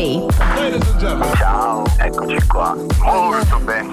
Tape. Ciao, eccoci qua. Molto bene.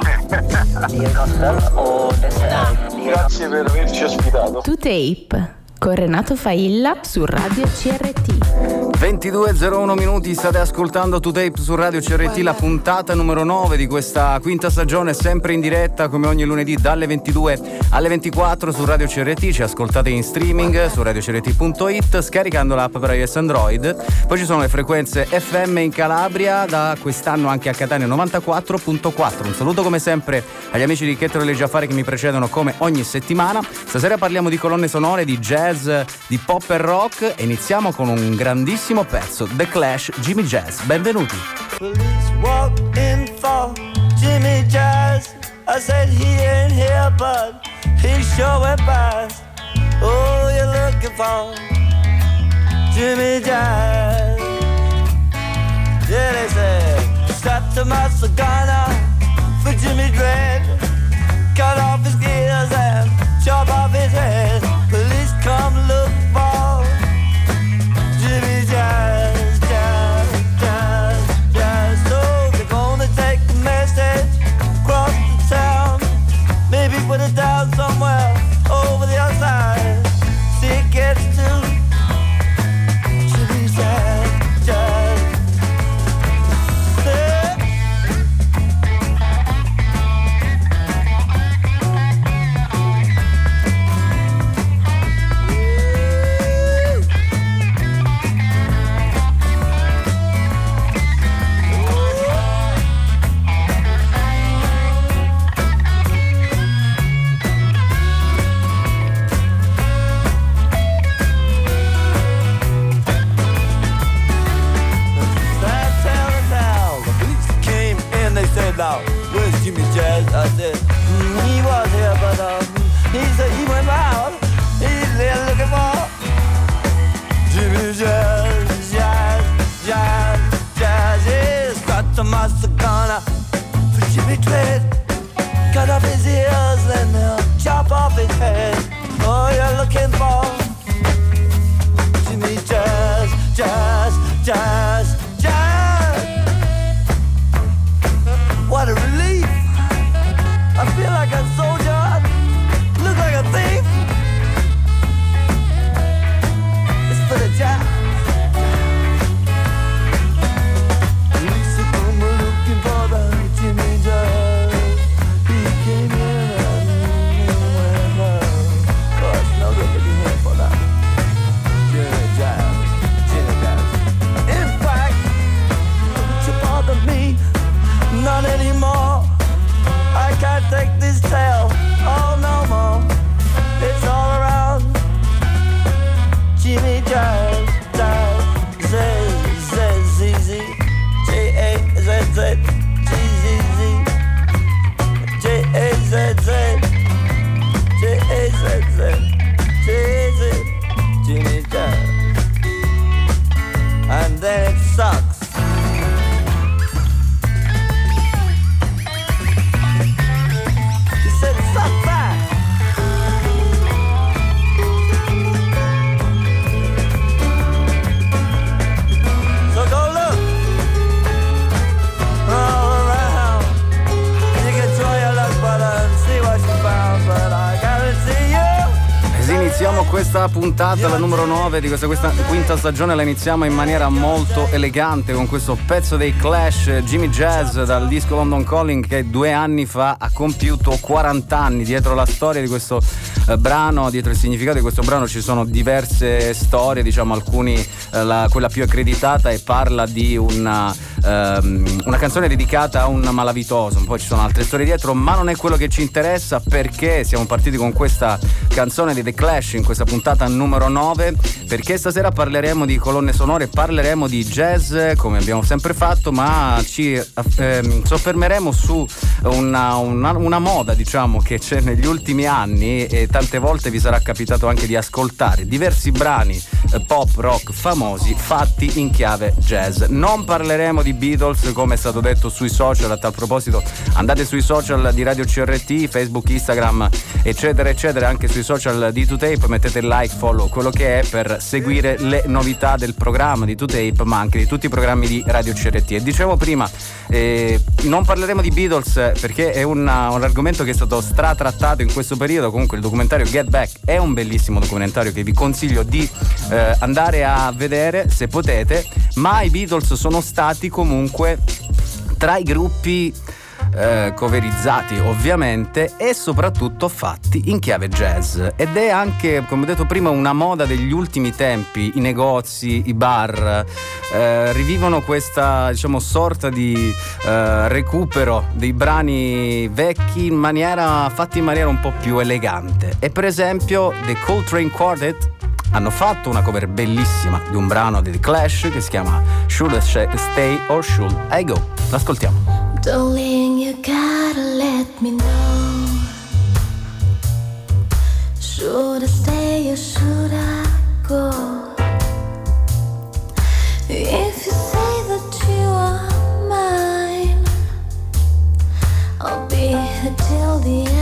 Grazie per averci ospitato. To Tape con Renato Failla su Radio CRT. 22.01 minuti, state ascoltando To Tape su Radio CRT, la puntata numero 9 di questa quinta stagione, sempre in diretta come ogni lunedì dalle 22 alle 24 su Radio CRT, ci ascoltate in streaming su radiocrt.it scaricando l'app per iOS Android, poi ci sono le frequenze FM in Calabria, da quest'anno anche a Catania 94.4. Un saluto come sempre agli amici di Chettro e Legge Affari che mi precedono come ogni settimana. Stasera parliamo di colonne sonore, di jazz, di pop e rock e iniziamo con un grandissimo pezzo, The Clash Jimmy Jazz. Benvenuti. Police walk in for Jimmy Jazz. I said he ain't here, but he sure went past. Oh, you're looking for Jimmy Jazz. Yeah, they said, stop to my cigar for Jimmy Dread. Cut off his gears and chop off his head. Come look said Listen. Puntata, la numero 9 di questa, questa, quinta stagione, la iniziamo in maniera molto elegante con questo pezzo dei Clash, Jimmy Jazz dal disco London Calling che due anni fa ha compiuto 40 anni. Dietro la storia di questo eh, brano, dietro il significato di questo brano ci sono diverse storie, diciamo alcuni, eh, la, quella più accreditata e parla di una, ehm, una canzone dedicata a un malavitoso, poi ci sono altre storie dietro, ma non è quello che ci interessa perché siamo partiti con questa canzone di The Clash in questa puntata numero numero 9 perché stasera parleremo di colonne sonore, parleremo di jazz come abbiamo sempre fatto, ma ci eh, soffermeremo su una, una, una, moda diciamo che c'è negli ultimi anni e tante volte vi sarà capitato anche di ascoltare diversi brani eh, pop rock famosi fatti in chiave jazz. Non parleremo di Beatles, come è stato detto sui social. A tal proposito, andate sui social di Radio CRT, Facebook, Instagram, eccetera, eccetera, anche sui social di 2Tape, mettete like, follow, quello che è per seguire le novità del programma di 2Tape, ma anche di tutti i programmi di Radio CRT. E dicevo prima, eh, non parleremo di Beatles perché è una, un argomento che è stato stratrattato in questo periodo. Comunque, il documentario Get Back è un bellissimo documentario che vi consiglio di eh, andare a vedere se potete. Ma i Beatles sono stati comunque tra i gruppi eh, coverizzati ovviamente e soprattutto fatti in chiave jazz ed è anche come ho detto prima una moda degli ultimi tempi i negozi i bar eh, rivivono questa diciamo sorta di eh, recupero dei brani vecchi in maniera fatti in maniera un po' più elegante e per esempio The Coltrane Quartet hanno fatto una cover bellissima di un brano di The Clash che si chiama Should I Stay or Should I Go? L'ascoltiamo. Darling, you gotta let me know. Should I stay or should I go? If you say that you are mine, I'll be here till the end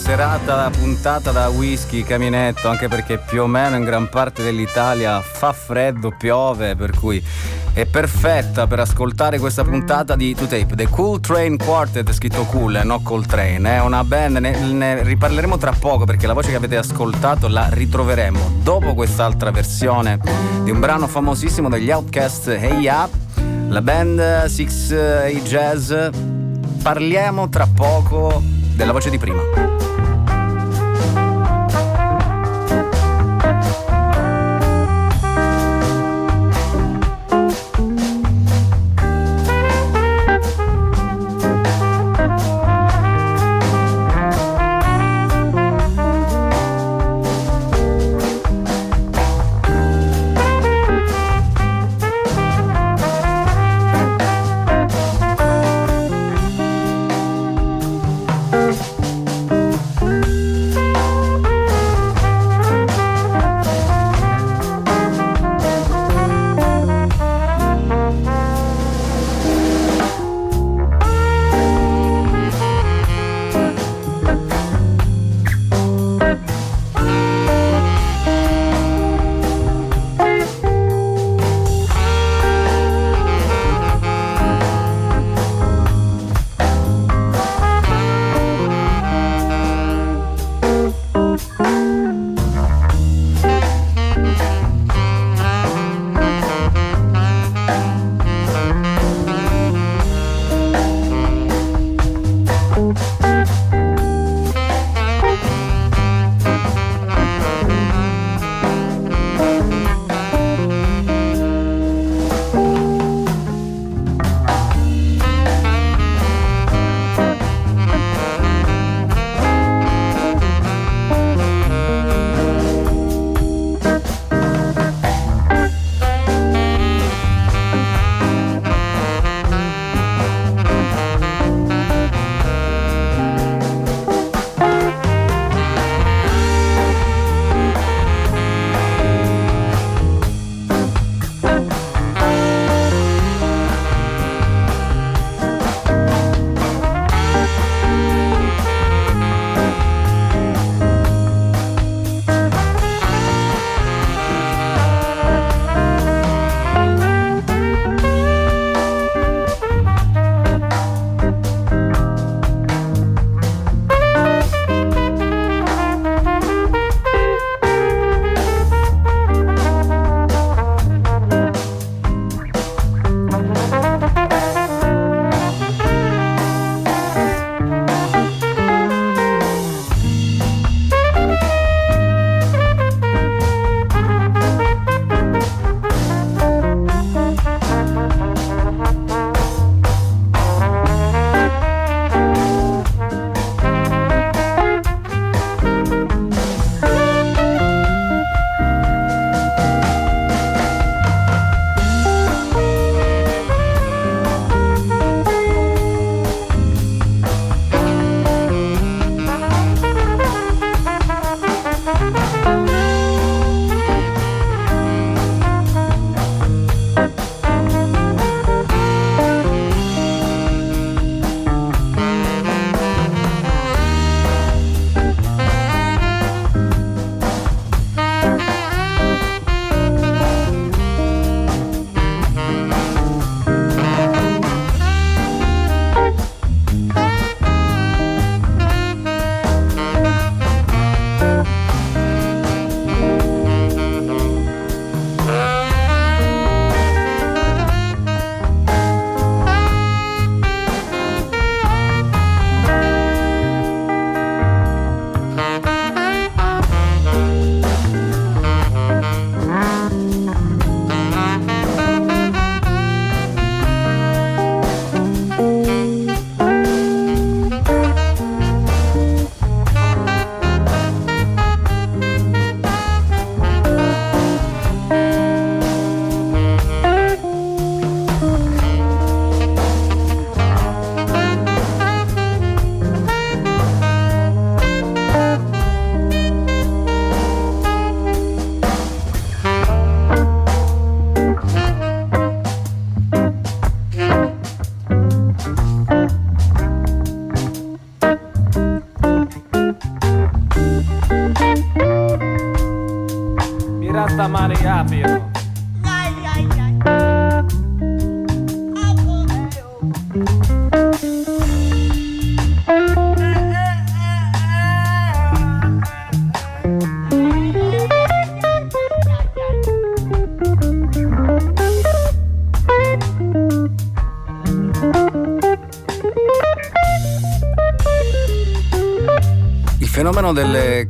serata puntata da whisky, caminetto, anche perché più o meno in gran parte dell'Italia fa freddo, piove, per cui è perfetta per ascoltare questa puntata di 2Tape. The Cool Train Quartet, scritto cool, eh, no Coltrane, è una band, ne, ne riparleremo tra poco perché la voce che avete ascoltato la ritroveremo dopo quest'altra versione di un brano famosissimo degli Outcast, Hey Ya, la band Six A Jazz. Parliamo tra poco della voce di prima.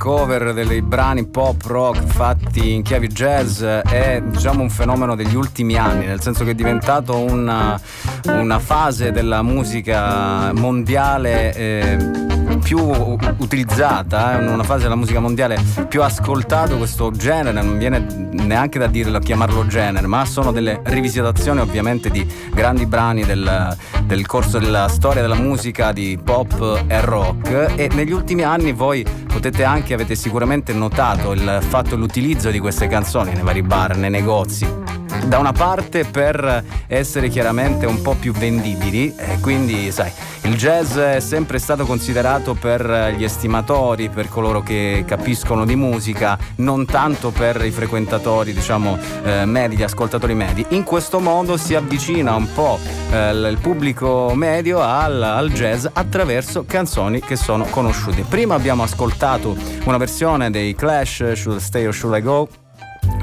Cover, dei brani pop rock fatti in chiavi jazz è diciamo un fenomeno degli ultimi anni, nel senso che è diventato una, una fase della musica mondiale. Eh, più utilizzata, eh, una fase della musica mondiale più ascoltato questo genere, non viene neanche da dirlo, chiamarlo genere, ma sono delle rivisitazioni ovviamente di grandi brani del, del corso della storia della musica di pop e rock e negli ultimi anni voi potete anche, avete sicuramente notato il fatto l'utilizzo di queste canzoni nei vari bar, nei negozi da una parte per essere chiaramente un po' più vendibili e quindi sai il jazz è sempre stato considerato per gli estimatori, per coloro che capiscono di musica, non tanto per i frequentatori diciamo eh, medi, gli ascoltatori medi. In questo modo si avvicina un po' eh, il pubblico medio al, al jazz attraverso canzoni che sono conosciute. Prima abbiamo ascoltato una versione dei Clash, Should Stay or Should I Go?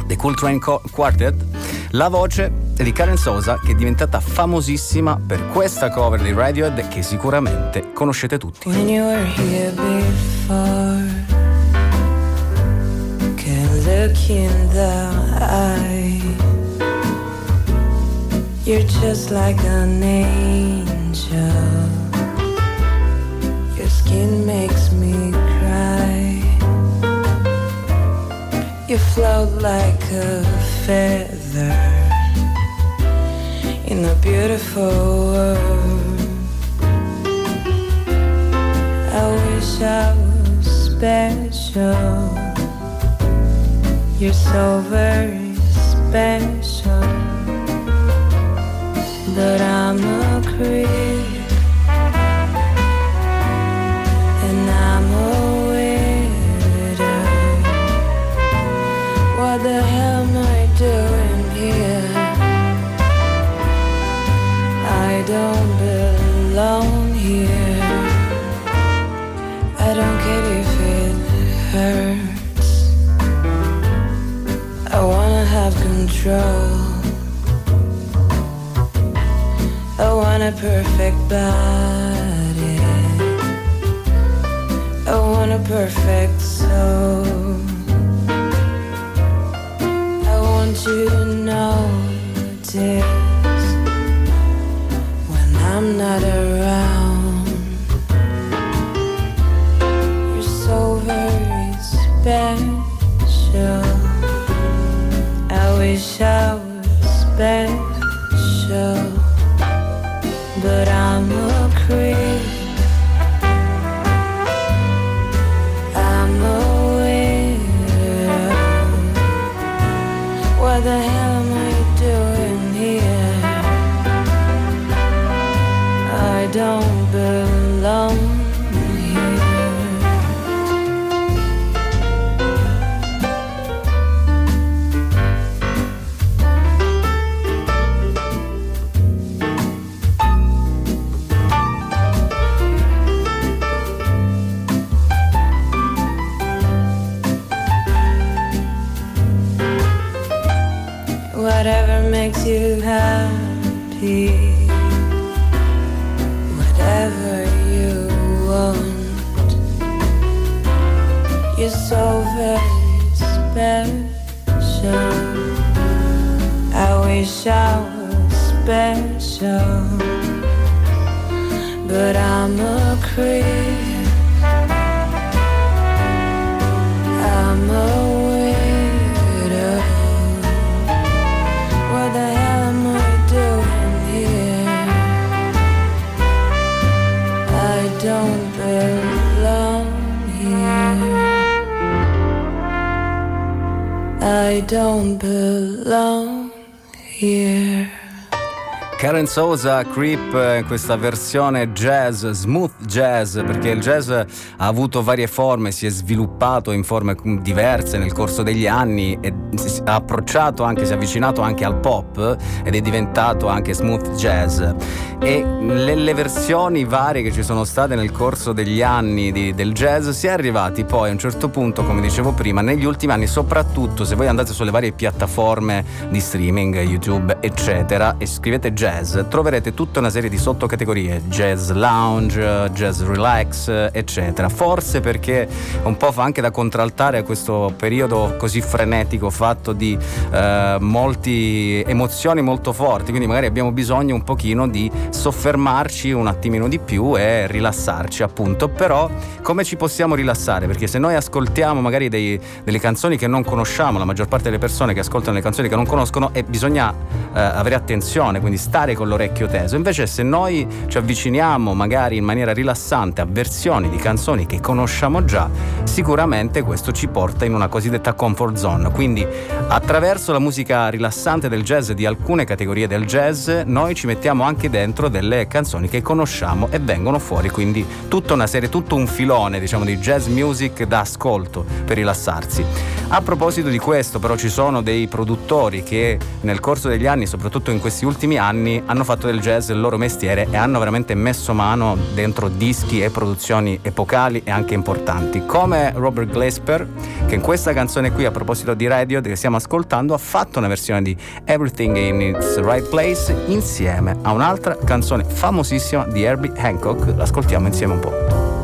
The Cool Train Quartet, la voce di Karen Sosa che è diventata famosissima per questa cover di Radiohead che sicuramente conoscete tutti. When you were here before, can look in the eye. You're just like an angel. Your skin makes me You float like a feather in a beautiful world. I wish I was special. You're so very special, but I'm a creep. And I'm aware what the hell am I doing control. I want a perfect body. I want a perfect soul. I want you to notice when I'm not around. Sosa, Creep, in questa versione jazz, smooth jazz, perché il jazz ha avuto varie forme, si è sviluppato in forme diverse nel corso degli anni e ha approcciato anche, si è avvicinato anche al pop ed è diventato anche smooth jazz e nelle versioni varie che ci sono state nel corso degli anni di, del jazz si è arrivati poi a un certo punto, come dicevo prima, negli ultimi anni, soprattutto se voi andate sulle varie piattaforme di streaming, YouTube, eccetera, e scrivete jazz, troverete tutta una serie di sottocategorie, jazz lounge, jazz relax, eccetera. Forse perché un po' fa anche da contraltare a questo periodo così frenetico fatto di eh, molte emozioni molto forti, quindi magari abbiamo bisogno un pochino di soffermarci un attimino di più e rilassarci appunto, però come ci possiamo rilassare? Perché se noi ascoltiamo magari dei, delle canzoni che non conosciamo, la maggior parte delle persone che ascoltano le canzoni che non conoscono e bisogna eh, avere attenzione, quindi stare con l'orecchio teso. Invece se noi ci avviciniamo magari in maniera rilassante a versioni di canzoni che conosciamo già, sicuramente questo ci porta in una cosiddetta comfort zone. Quindi attraverso la musica rilassante del jazz di alcune categorie del jazz, noi ci mettiamo anche dentro delle canzoni che conosciamo e vengono fuori, quindi tutta una serie, tutto un filone, diciamo, di jazz music da ascolto per rilassarsi. A proposito di questo, però, ci sono dei produttori che nel corso degli anni, soprattutto in questi ultimi anni, hanno fatto del jazz il loro mestiere e hanno veramente messo mano dentro dischi e produzioni epocali e anche importanti, come Robert Glasper, che in questa canzone qui, a proposito di radio che stiamo ascoltando, ha fatto una versione di Everything in its Right Place insieme a un'altra canzone famosissima di Herbie Hancock. L'ascoltiamo insieme un po'.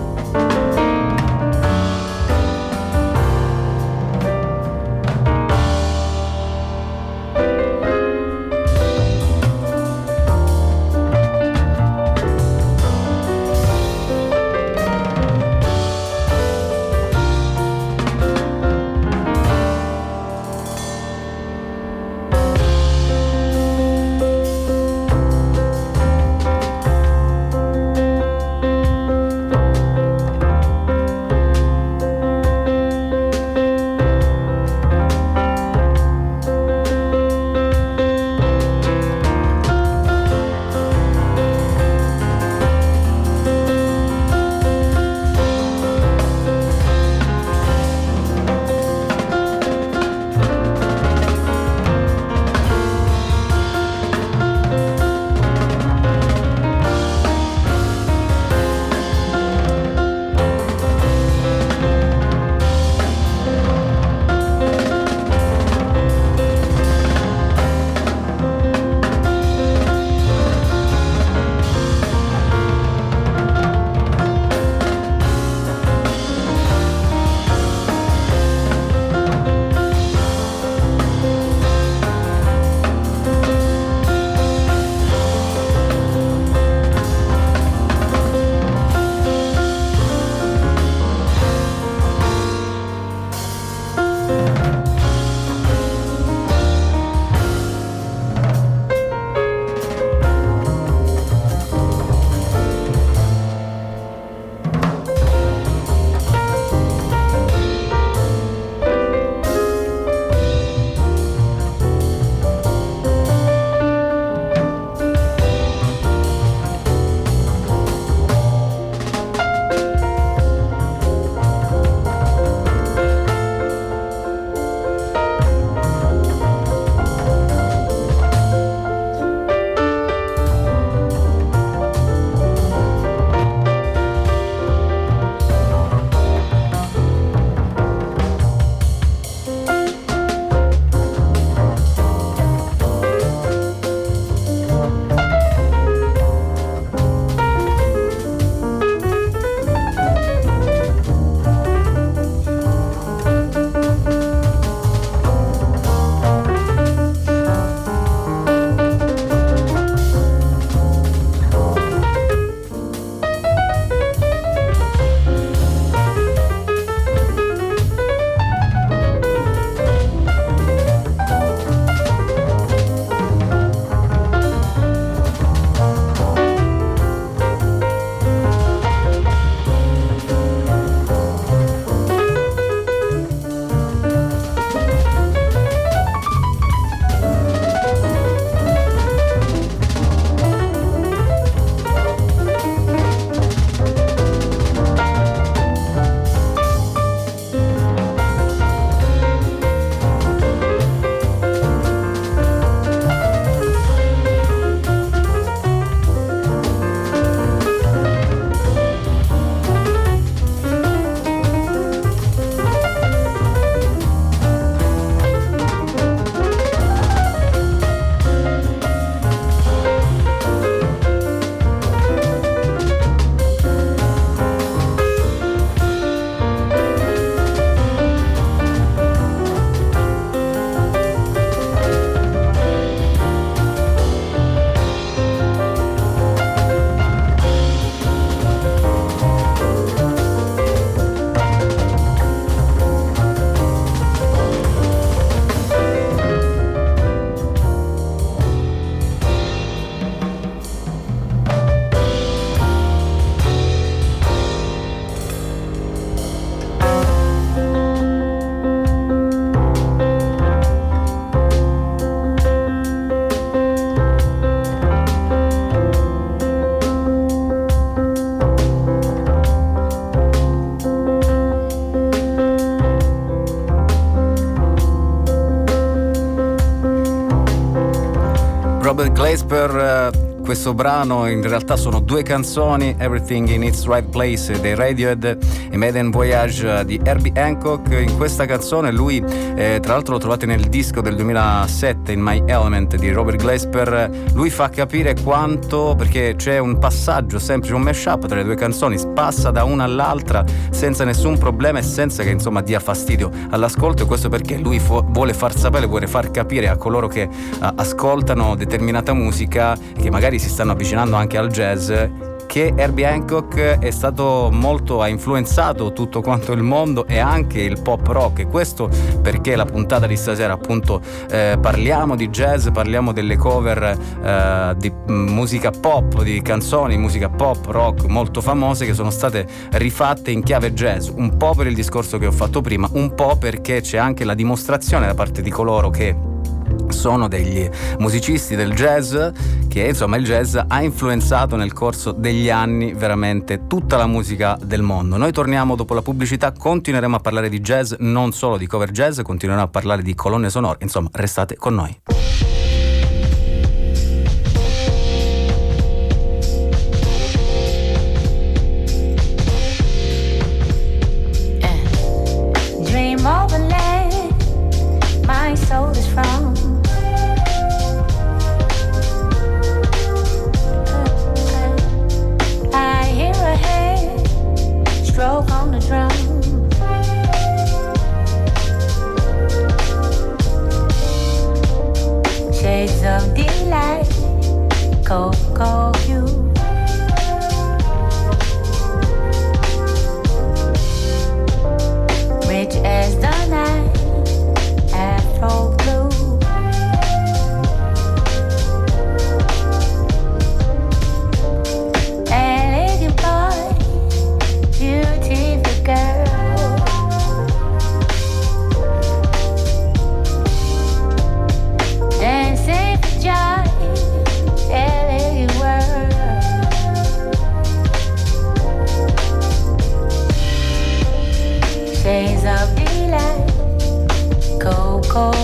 Glaze per uh, questo brano in realtà sono due canzoni, Everything in Its Right Place dei Radiohead e Maiden Voyage di Herbie Hancock. In questa canzone lui, eh, tra l'altro lo trovate nel disco del 2007 in My Element di Robert Glasper, lui fa capire quanto, perché c'è un passaggio semplice, un mashup tra le due canzoni, passa da una all'altra senza nessun problema e senza che insomma dia fastidio all'ascolto e questo perché lui fu- vuole far sapere, vuole far capire a coloro che uh, ascoltano determinata musica che magari si stanno avvicinando anche al jazz che Herbie Hancock è stato molto, ha influenzato tutto quanto il mondo e anche il pop rock. E questo perché la puntata di stasera appunto eh, parliamo di jazz, parliamo delle cover eh, di musica pop, di canzoni, musica pop, rock molto famose che sono state rifatte in chiave jazz, un po' per il discorso che ho fatto prima, un po' perché c'è anche la dimostrazione da parte di coloro che sono degli musicisti del jazz che insomma il jazz ha influenzato nel corso degli anni veramente tutta la musica del mondo. Noi torniamo dopo la pubblicità, continueremo a parlare di jazz, non solo di cover jazz, continueremo a parlare di colonne sonore, insomma restate con noi. shades of delight, cocoa hue. Rich as call.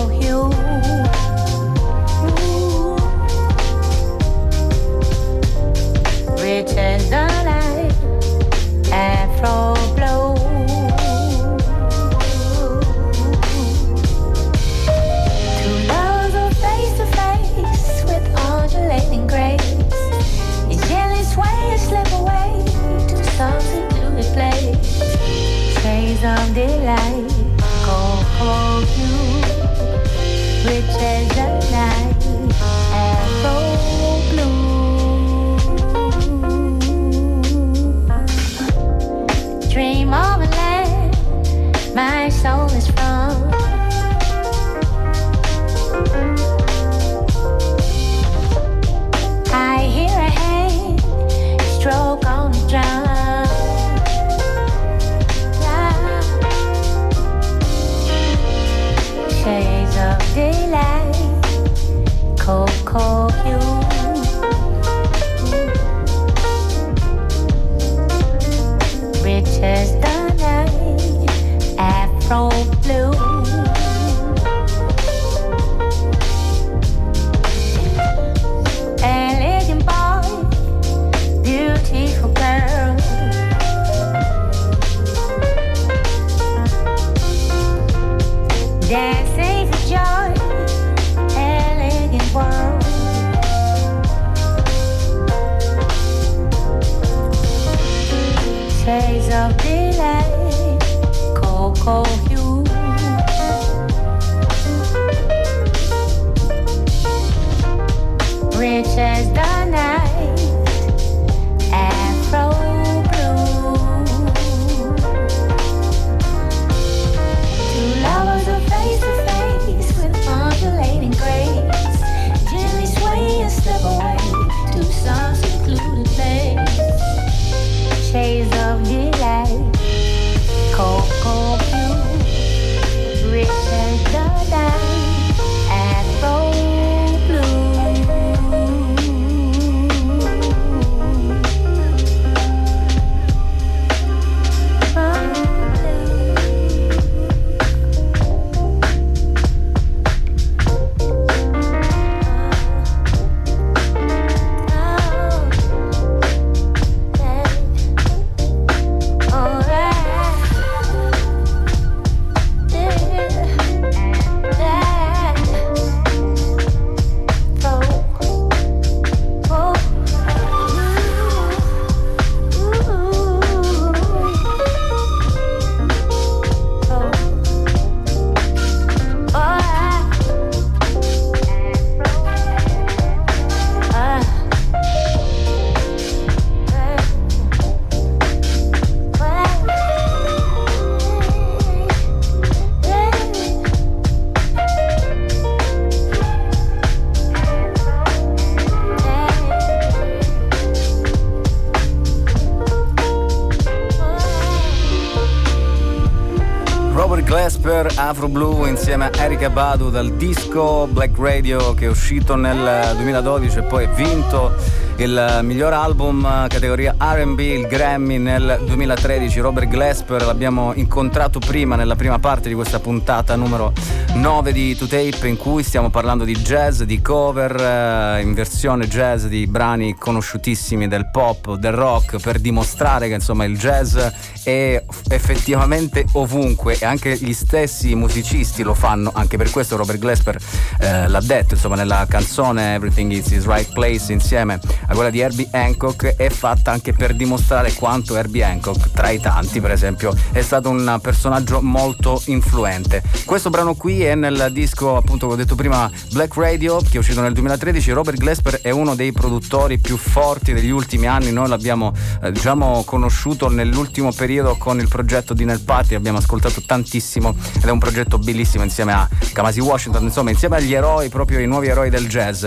Erika Badu dal disco Black Radio che è uscito nel 2012 e poi vinto il miglior album categoria RB, il Grammy nel 2013. Robert Glasper l'abbiamo incontrato prima nella prima parte di questa puntata numero 9 di To Tape in cui stiamo parlando di jazz, di cover eh, in versione jazz di brani conosciutissimi del pop, del rock per dimostrare che insomma il jazz è effettivamente ovunque e anche gli stessi musicisti lo fanno, anche per questo Robert Glasper eh, l'ha detto insomma nella canzone Everything is his right place insieme a quella di Herbie Hancock è fatta anche per dimostrare quanto Herbie Hancock, tra i tanti per esempio, è stato un personaggio molto influente. Questo brano qui è nel disco, appunto, come ho detto prima, Black Radio, che è uscito nel 2013. Robert Glasper è uno dei produttori più forti degli ultimi anni. Noi l'abbiamo, eh, diciamo, conosciuto nell'ultimo periodo con il progetto di Nel Party, abbiamo ascoltato tantissimo ed è un progetto bellissimo insieme a Kamasi Washington, insomma, insieme agli eroi, proprio i nuovi eroi del jazz.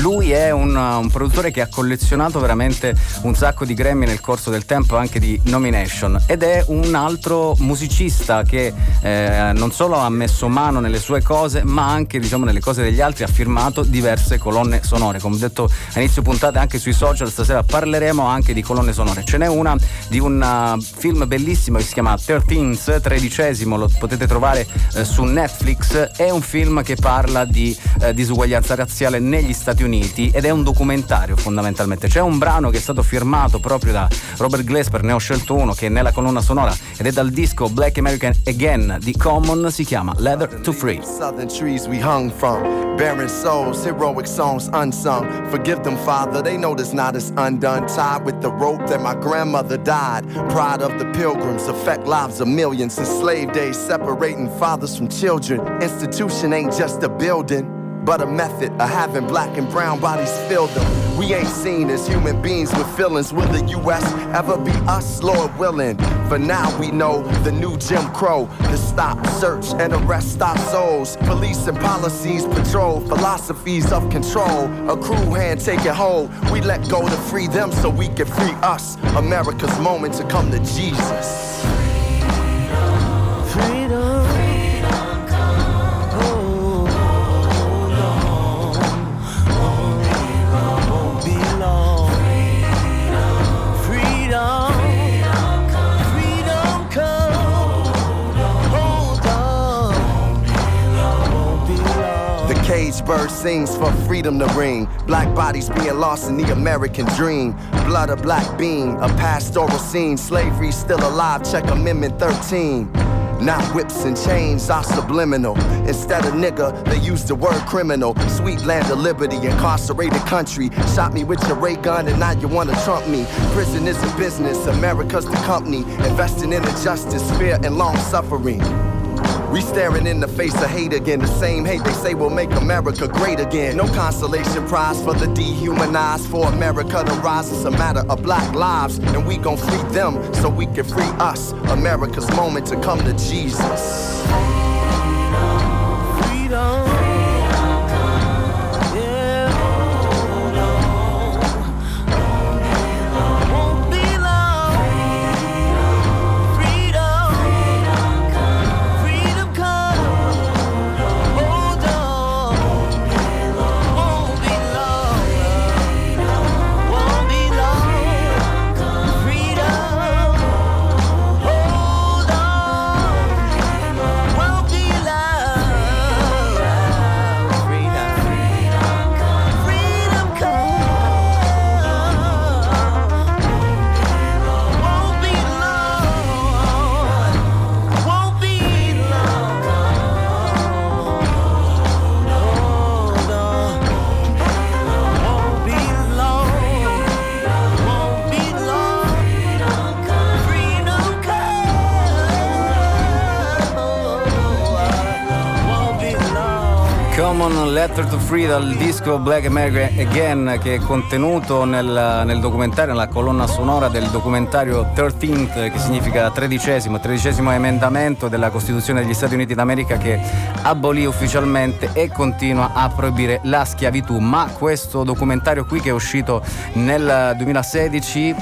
Lui è un, un, produttore che ha collezionato veramente un sacco di Grammy nel corso del tempo, anche di nomination, ed è un altro musicista che eh, non solo ha messo mano nelle sue cose, ma anche diciamo, nelle cose degli altri, ha firmato diverse colonne sonore. Come ho detto a inizio puntata anche sui social, stasera parleremo anche di colonne sonore. Ce n'è una di un uh, film bellissimo che si chiama 13th, tredicesimo, lo potete trovare eh, su Netflix. È un film che parla di eh, disuguaglianza razziale negli Stati Uniti ed è un documentario fondamentalmente. C'è un brano che è stato firmato proprio da Robert Glasper, ne ho scelto uno che è nella colonna sonora ed è dal disco Black American Again di Common, si chiama Leather to Free. Southern trees we hung from, barren souls, heroic songs unsung. Forgive them, Father, they know this not as undone. Tied with the rope that my grandmother died. Pride of the pilgrims affect lives of millions. In days, separating fathers from children. Institution ain't just a building but a method of having black and brown bodies fill them. We ain't seen as human beings with feelings. Will the U.S. ever be us, Lord willing? For now, we know the new Jim Crow. The stop, search, and arrest our souls. Police and policies patrol philosophies of control. A crew hand take it hold. We let go to free them so we can free us. America's moment to come to Jesus. Freedom. Caged sings for freedom to ring. Black bodies being lost in the American dream. Blood a black bean, a pastoral scene. Slavery still alive, check Amendment 13. Now whips and chains are subliminal. Instead of nigga, they use the word criminal. Sweet land of liberty, incarcerated country. Shot me with your ray gun and now you wanna trump me. Prison is a business, America's the company. Investing in injustice, fear, and long suffering. We staring in the face of hate again. The same hate they say will make America great again. No consolation prize for the dehumanized. For America to rise, it's a matter of black lives. And we gon' free them so we can free us. America's moment to come to Jesus. Letter to Free dal disco Black America Again che è contenuto nel, nel documentario, nella colonna sonora del documentario 13th che significa tredicesimo, tredicesimo emendamento della Costituzione degli Stati Uniti d'America che abolì ufficialmente e continua a proibire la schiavitù. Ma questo documentario qui che è uscito nel 2016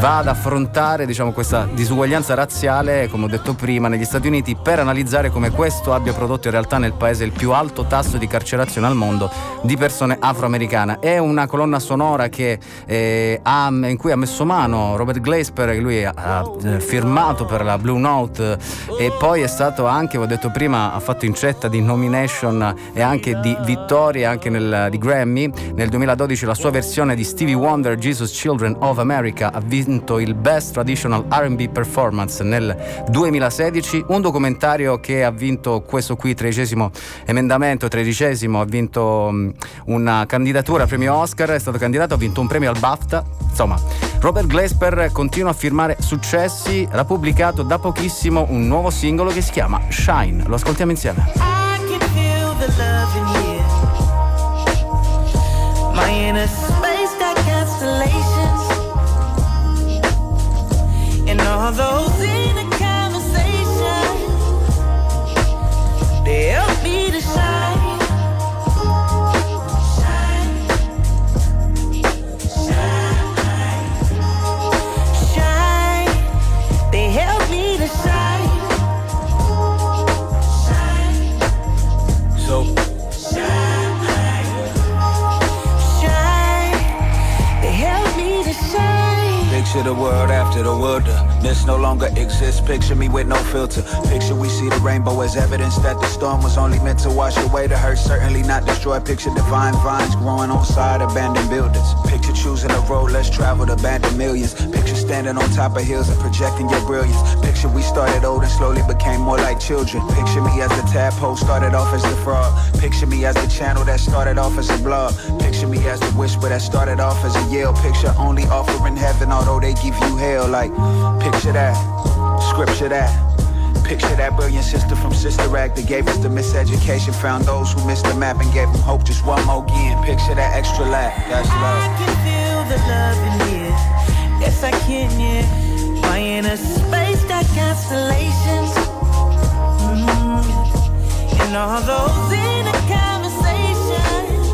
va ad affrontare diciamo, questa disuguaglianza razziale, come ho detto prima, negli Stati Uniti per analizzare come questo abbia prodotto in realtà nel paese il più alto tasso di carcerazione al mondo di persone afroamericane. È una colonna sonora che, eh, ha, in cui ha messo mano Robert Glasper, che lui ha, ha, eh, firmato per la Blue Note e poi è stato anche, ho detto prima, ha fatto incetta di nomination e anche di vittorie anche nel, di Grammy. Nel 2012 la sua versione di Stevie Wonder, Jesus Children of America, ha vinto il Best Traditional RB Performance nel 2016, un documentario che ha vinto questo qui, tredicesimo emendamento, tredicesimo, vinto um, una candidatura al premio Oscar, è stato candidato, ha vinto un premio al BAFTA, insomma. Robert Glasper continua a firmare successi, ha pubblicato da pochissimo un nuovo singolo che si chiama Shine, lo ascoltiamo insieme. All Picture me with no filter. Picture we see the rainbow as evidence that the storm was only meant to wash away the hurt, certainly not destroy. Picture divine vines growing on side abandoned buildings. Picture choosing a road less traveled, abandoned millions. Picture standing on top of hills and projecting your brilliance. Picture we started old and slowly became more like children. Picture me as the tadpole started off as the frog. Picture me as the channel that started off as a blog. Picture me as the whisper that started off as a yell. Picture only offering heaven, although they give you hell. Like, picture that, scripture that. Picture that brilliant sister from Sister Act that gave us the miseducation. Found those who missed the map and gave them hope just one more again. Picture that extra lap, that's love. I can feel the love in here. Yes, I can, yeah. My inner space got constellations. Mm. And all those inner conversations.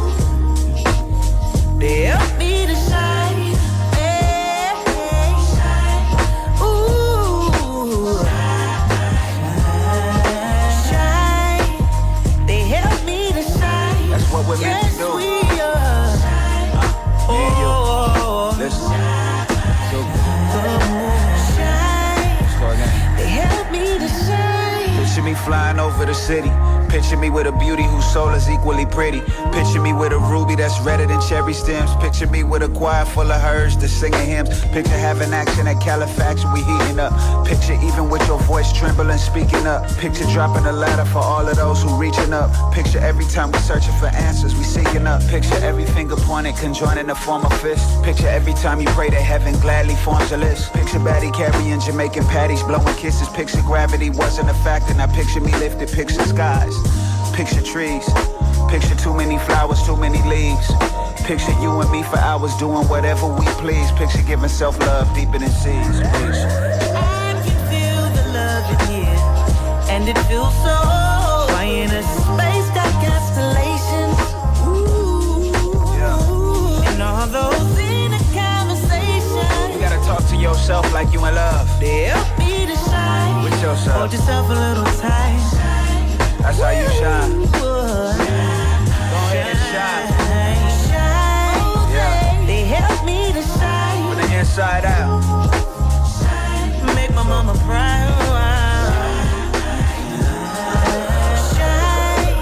They help me flying over the city. Picture me with a beauty whose soul is equally pretty. Picture me with a ruby that's redder than cherry stems. Picture me with a choir full of hers that's singing hymns. Picture having action at Califax, we heating up. Picture even with your voice trembling, speaking up. Picture dropping a ladder for all of those who reaching up. Picture every time we searching for answers, we seeking up. Picture every finger pointed, conjoining the form of fist. Picture every time you pray to heaven gladly forms a list. Picture Batty carrying Jamaican patties, blowing kisses. Picture gravity wasn't a factor, now picture me lifted. Picture skies. Picture trees, picture too many flowers, too many leaves. Picture you and me for hours doing whatever we please. Picture giving self-love deeper than seas. Picture. I can feel the love in here, and it feels so. My inner space got constellations. Ooh, Yeah. and all those inner conversations. You gotta talk to yourself like you in love. Help me to shine. With yourself. Hold yourself a little tight. That's how you shine. Ooh, Go ahead and shine. shine. Yeah. They help me to shine. From the inside out. Make my mama proud. Shine.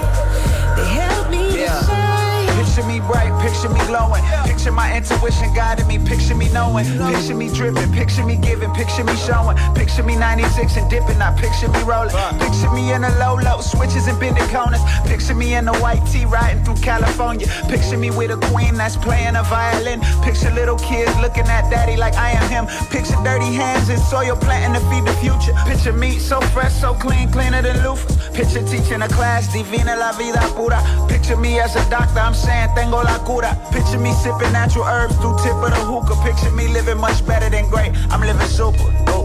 They help me Yeah. to shine. Picture me bright, picture me glowing. Picture my intuition guiding me, picture me knowing, picture me dripping, picture me giving, picture me showing, picture me 96 and dipping, not picture me rolling, picture me in a low low, switches and bending corners, picture me in a white tee riding through California, picture me with a queen that's playing a violin, picture little kids looking at daddy like I am him, picture dirty hands and soil planting to feed the future, picture me so fresh, so clean, cleaner than loofahs, picture teaching a class, divina la vida pura, picture me as a doctor, I'm saying tengo la cura, picture me sipping natural herbs through tip of the hookah, picture me living much better than great, I'm living super. Oh.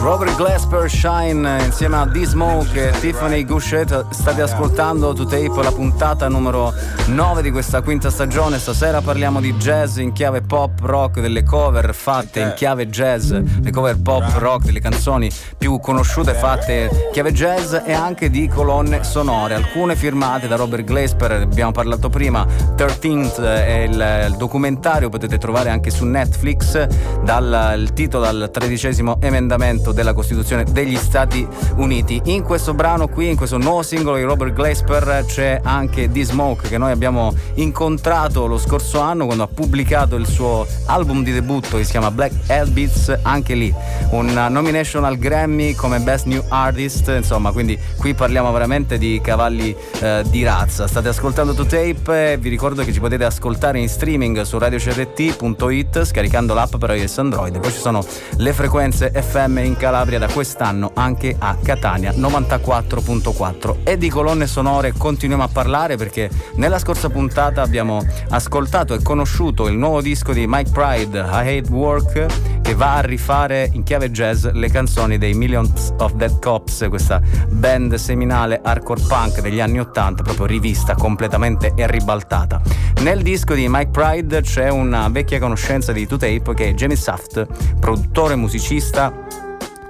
Robert Glasper Shine insieme a D-Smoke e Tiffany Gouchet state ascoltando To Tape la puntata numero 9 di questa quinta stagione. Stasera parliamo di jazz in chiave pop rock delle cover fatte in chiave jazz le cover pop rock delle canzoni più conosciute fatte in chiave jazz e anche di colonne sonore. Alcune firmate da Robert Glasper abbiamo parlato prima 13th è il, il documentario potete trovare anche su Netflix dal titolo dal tredicesimo emendamento della Costituzione degli Stati Uniti. In questo brano qui, in questo nuovo singolo di Robert Glasper, c'è anche D-Smoke che noi abbiamo incontrato lo scorso anno quando ha pubblicato il suo album di debutto che si chiama Black Hellbeats, anche lì un nomination al Grammy come Best New Artist, insomma, quindi qui parliamo veramente di cavalli eh, di razza. State ascoltando To Tape, vi ricordo che ci potete ascoltare in streaming su radiocrt.it scaricando l'app per iOS Android, poi ci sono le frequenze FM in Calabria da quest'anno anche a Catania 94.4 e di colonne sonore continuiamo a parlare perché nella scorsa puntata abbiamo ascoltato e conosciuto il nuovo disco di Mike Pride I Hate Work che va a rifare in chiave jazz le canzoni dei Millions of Dead Cops questa band seminale hardcore punk degli anni 80 proprio rivista completamente e ribaltata. Nel disco di Mike Pride c'è una vecchia conoscenza di Two Tape che è Jamie Saft produttore musicista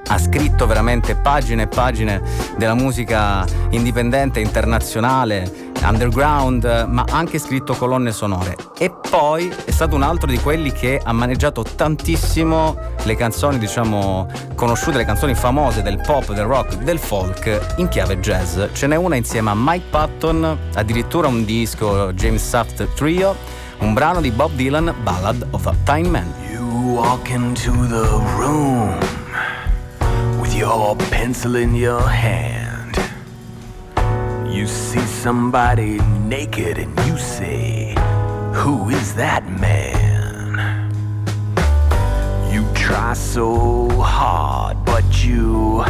ha scritto veramente pagine e pagine della musica indipendente, internazionale, underground, ma ha anche scritto colonne sonore. E poi è stato un altro di quelli che ha maneggiato tantissimo le canzoni, diciamo, conosciute, le canzoni famose del pop, del rock, del folk in chiave jazz. Ce n'è una insieme a Mike Patton, addirittura un disco James Saft Trio, un brano di Bob Dylan, Ballad of a Time Man. You walk into the room. Your pencil in your hand. You see somebody naked and you say, Who is that man? You try so hard, but you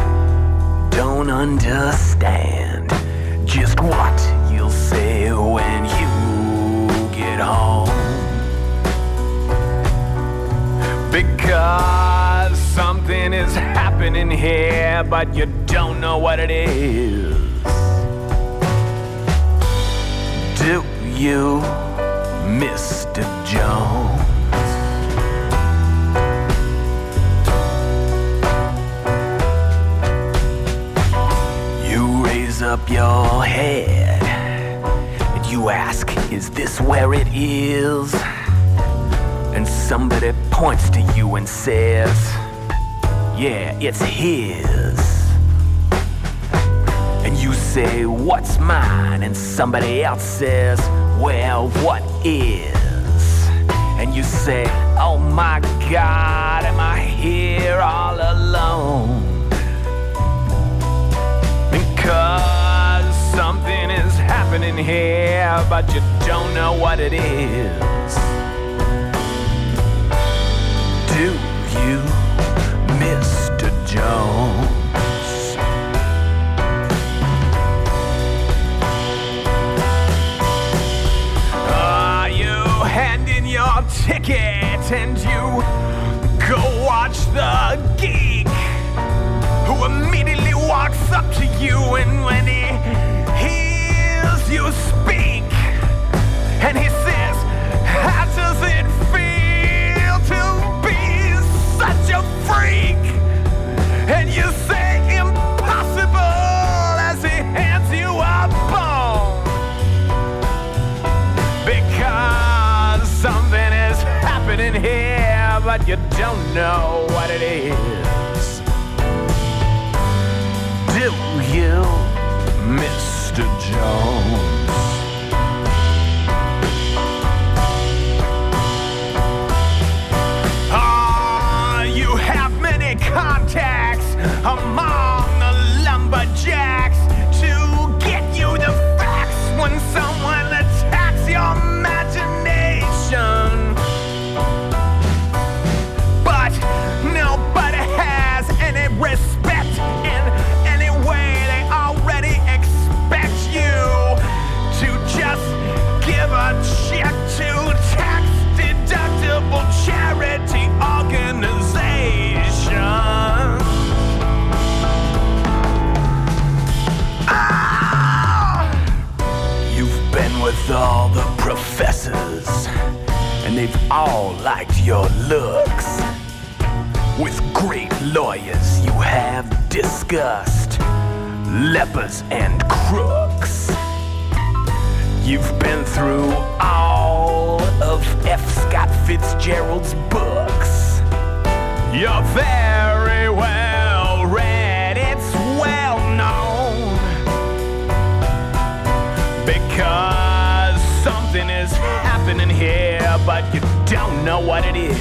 don't understand just what you'll say when you get home. Because something is happening here, but you don't know what it is. Do you, Mr. Jones? You raise up your head and you ask, Is this where it is? And somebody points to you and says, Yeah, it's his. And you say, What's mine? And somebody else says, Well, what is? And you say, Oh my God, am I here all alone? Because something is happening here, but you don't know what it is. Do you, Jones? Are you handing your ticket and you go watch the geek who immediately walks up to you and when he hears you speak and he says, How does it but you don't know what it is. Do you, Mr. Jones? Ah, you have many contacts. They've all liked your looks. With great lawyers, you have discussed lepers and crooks. You've been through all of F. Scott Fitzgerald's books. You're very well read, it's well known. Because something is happening here, but you don't know what it is.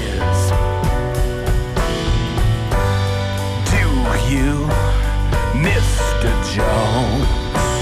Do you, Mr. Jones?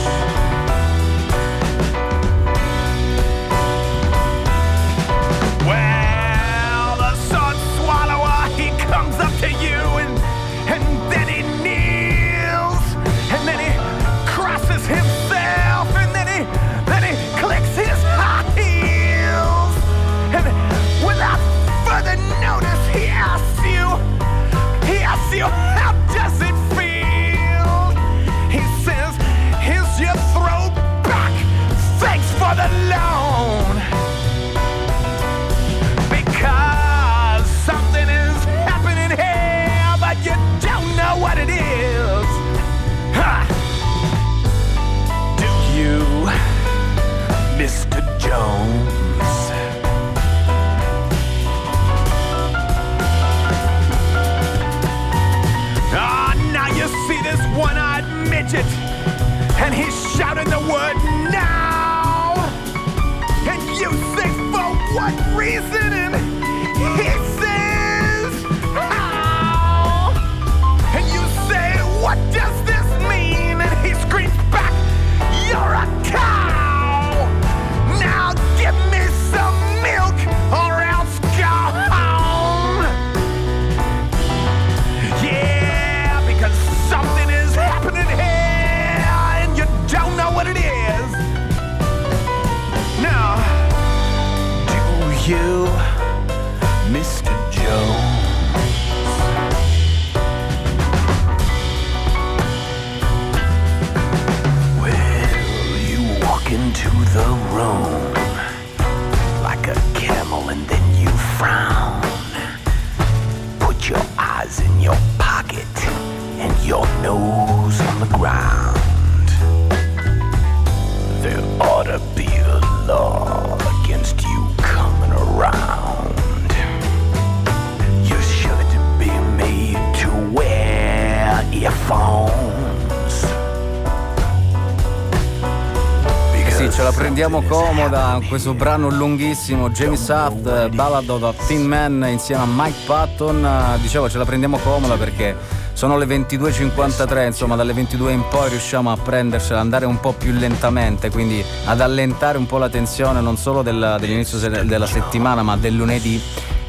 Prendiamo comoda, questo brano lunghissimo, Jamie Saft, Ballad of a Thin Man insieme a Mike Patton, dicevo ce la prendiamo comoda perché sono le 22.53, insomma dalle 22 in poi riusciamo a prendercela, andare un po' più lentamente, quindi ad allentare un po' la tensione non solo del- dell'inizio della settimana ma del lunedì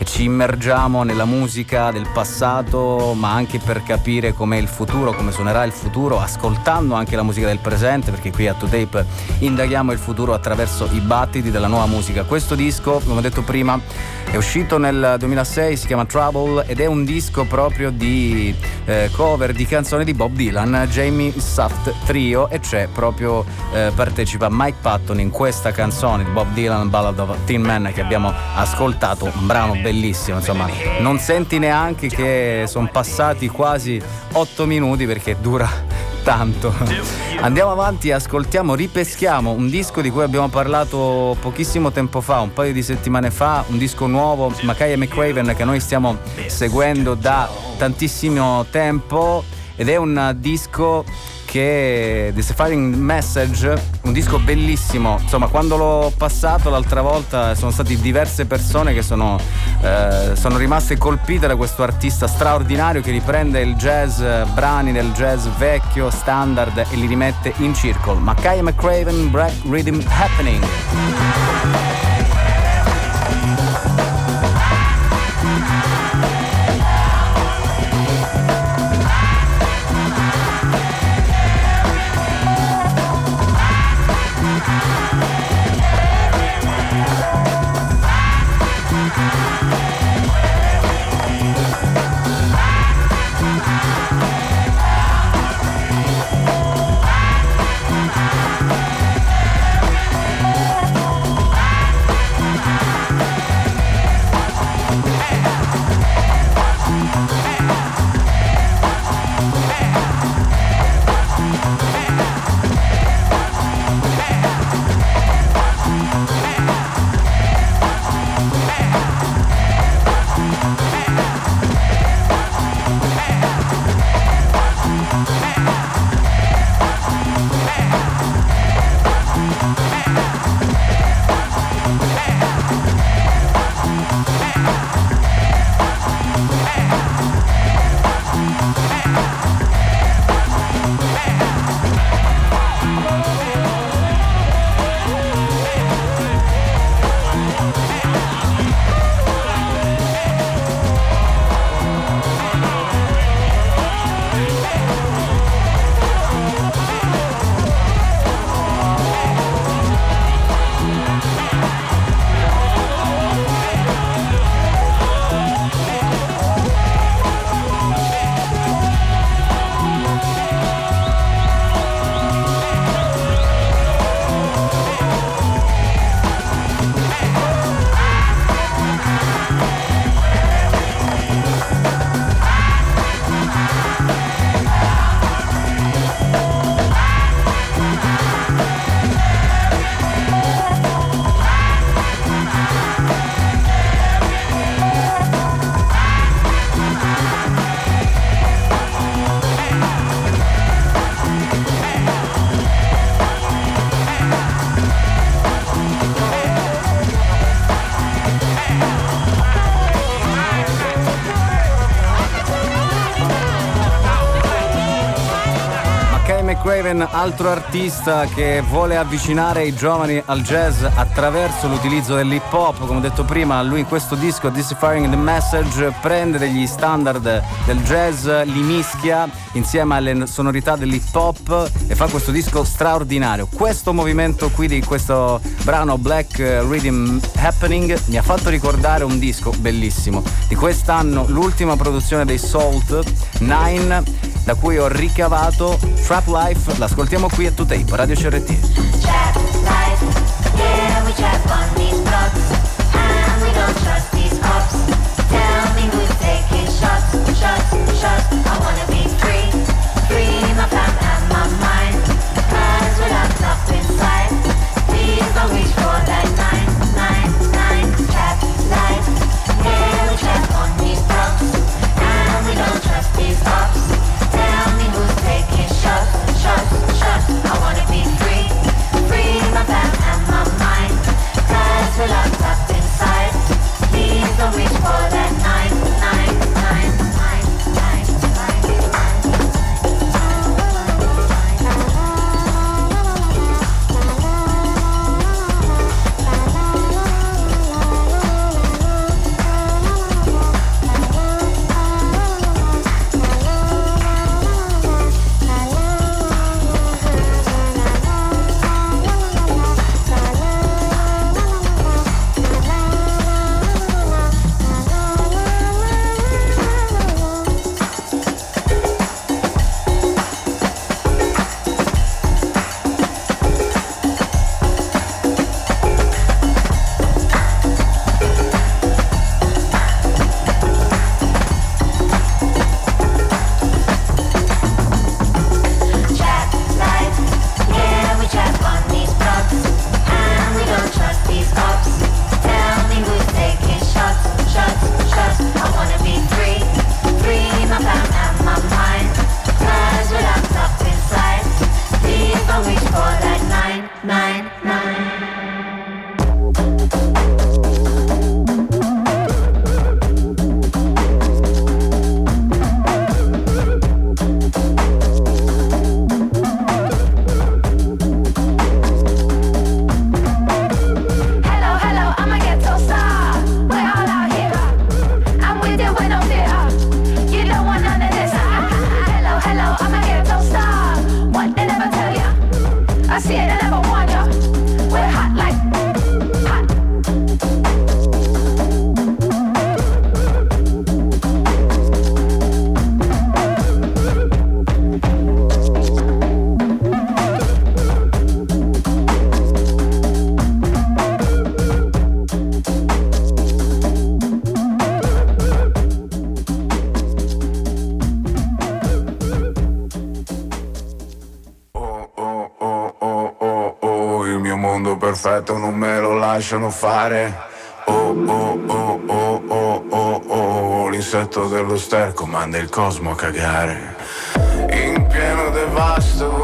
ci immergiamo nella musica del passato ma anche per capire com'è il futuro, come suonerà il futuro, ascoltando anche la musica del presente perché qui a 2Tape indaghiamo il futuro attraverso i battiti della nuova musica. Questo disco, come ho detto prima, è uscito nel 2006, si chiama Trouble ed è un disco proprio di eh, cover di canzoni di Bob Dylan, Jamie Saft Trio e c'è proprio eh, partecipa Mike Patton in questa canzone di Bob Dylan Ballad of Teen Man che abbiamo ascoltato, un brano bellissimo, insomma, non senti neanche che sono passati quasi 8 minuti perché dura tanto. Andiamo avanti, ascoltiamo, ripeschiamo un disco di cui abbiamo parlato pochissimo tempo fa, un paio di settimane fa, un disco nuovo, Makaya McCraven che noi stiamo seguendo da tantissimo tempo ed è un disco che The Safari Message, un disco bellissimo. Insomma, quando l'ho passato l'altra volta sono state diverse persone che sono, eh, sono rimaste colpite da questo artista straordinario che riprende il jazz, eh, brani del jazz vecchio, standard e li rimette in circle. Makaya McCraven, Black Rhythm Happening. Craven, altro artista che vuole avvicinare i giovani al jazz attraverso l'utilizzo dell'hip hop. Come ho detto prima, lui in questo disco, Deciphering the Message, prende degli standard del jazz, li mischia insieme alle sonorità dell'hip hop e fa questo disco straordinario. Questo movimento qui di questo brano Black Rhythm Happening mi ha fatto ricordare un disco bellissimo di quest'anno, l'ultima produzione dei Salt 9 da cui ho ricavato Trap Life, l'ascoltiamo qui a 2Tape, Radio CRT. Lasciano fare. Oh oh oh oh oh oh oh, l'insetto dello sterco manda il cosmo a cagare. In pieno devasto,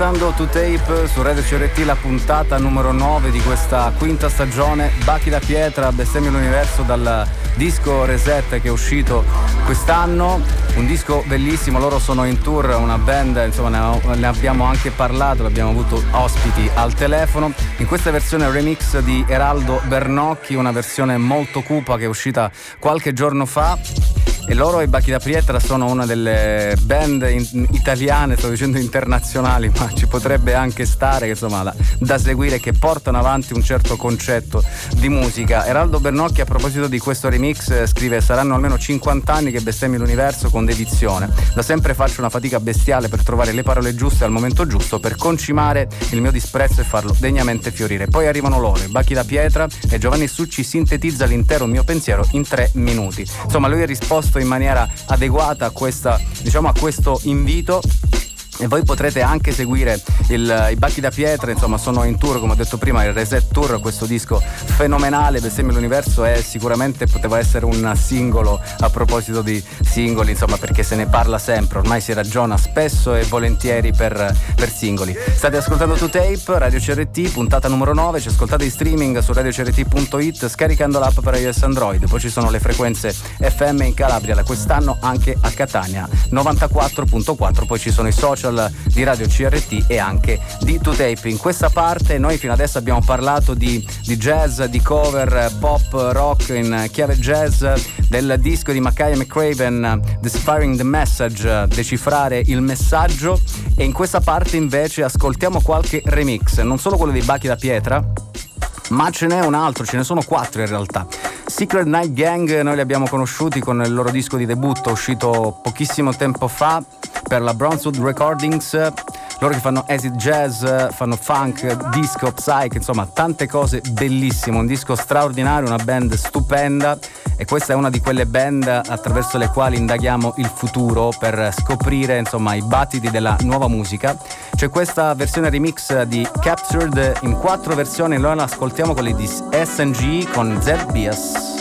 ascoltando To Tape su Radio CRT la puntata numero 9 di questa quinta stagione. Bachi da pietra, bestemmio l'universo dal disco Reset che è uscito quest'anno. Un disco bellissimo, loro sono in tour, una band, insomma ne, abbiamo anche parlato, abbiamo avuto ospiti al telefono. In questa versione remix di Eraldo Bernocchi, una versione molto cupa che è uscita qualche giorno fa. E loro, i Bachi da Pietra, sono una delle band in- italiane, sto dicendo internazionali, ma ci potrebbe anche stare, insomma, da, da seguire, che portano avanti un certo concetto di musica. Eraldo Bernocchi, a proposito di questo remix, eh, scrive: Saranno almeno 50 anni che bestemmi l'universo con dedizione. Da sempre faccio una fatica bestiale per trovare le parole giuste al momento giusto, per concimare il mio disprezzo e farlo degnamente fiorire. Poi arrivano loro, i Bachi da Pietra, e Giovanni Succi sintetizza l'intero mio pensiero in tre minuti. Insomma, lui ha risposto in maniera adeguata a, questa, diciamo, a questo invito. E voi potrete anche seguire il- i Bacchi da Pietra, insomma sono in tour, come ho detto prima, il Reset Tour, questo disco fenomenale, Bestemmia l'Universo è sicuramente poteva essere un singolo a proposito di singoli, insomma perché se ne parla sempre, ormai si ragiona spesso e volentieri per, per singoli. State ascoltando To Tape, Radio CRT, puntata numero 9, ci ascoltate in streaming su radiocrt.it scaricando l'app per iOS Android, poi ci sono le frequenze FM in Calabria da quest'anno anche a Catania 94.4, poi ci sono i social di Radio CRT e anche di 2Tape. In questa parte noi fino adesso abbiamo parlato di, di jazz, di cover, pop, rock in chiave jazz del disco di Mackay McCraven Deciphering the Message, decifrare il messaggio e in questa parte invece ascoltiamo qualche remix, non solo quello dei Bachi da Pietra, ma ce n'è un altro, ce ne sono quattro in realtà. Secret Night Gang noi li abbiamo conosciuti con il loro disco di debutto uscito pochissimo tempo fa per la Brownswood Recordings. Loro che fanno acid jazz, fanno funk, disco, psych, insomma tante cose bellissime, un disco straordinario, una band stupenda e questa è una di quelle band attraverso le quali indaghiamo il futuro per scoprire insomma i battiti della nuova musica. C'è questa versione remix di Captured in quattro versioni, noi la ascoltiamo quelle di SNG con ZBS.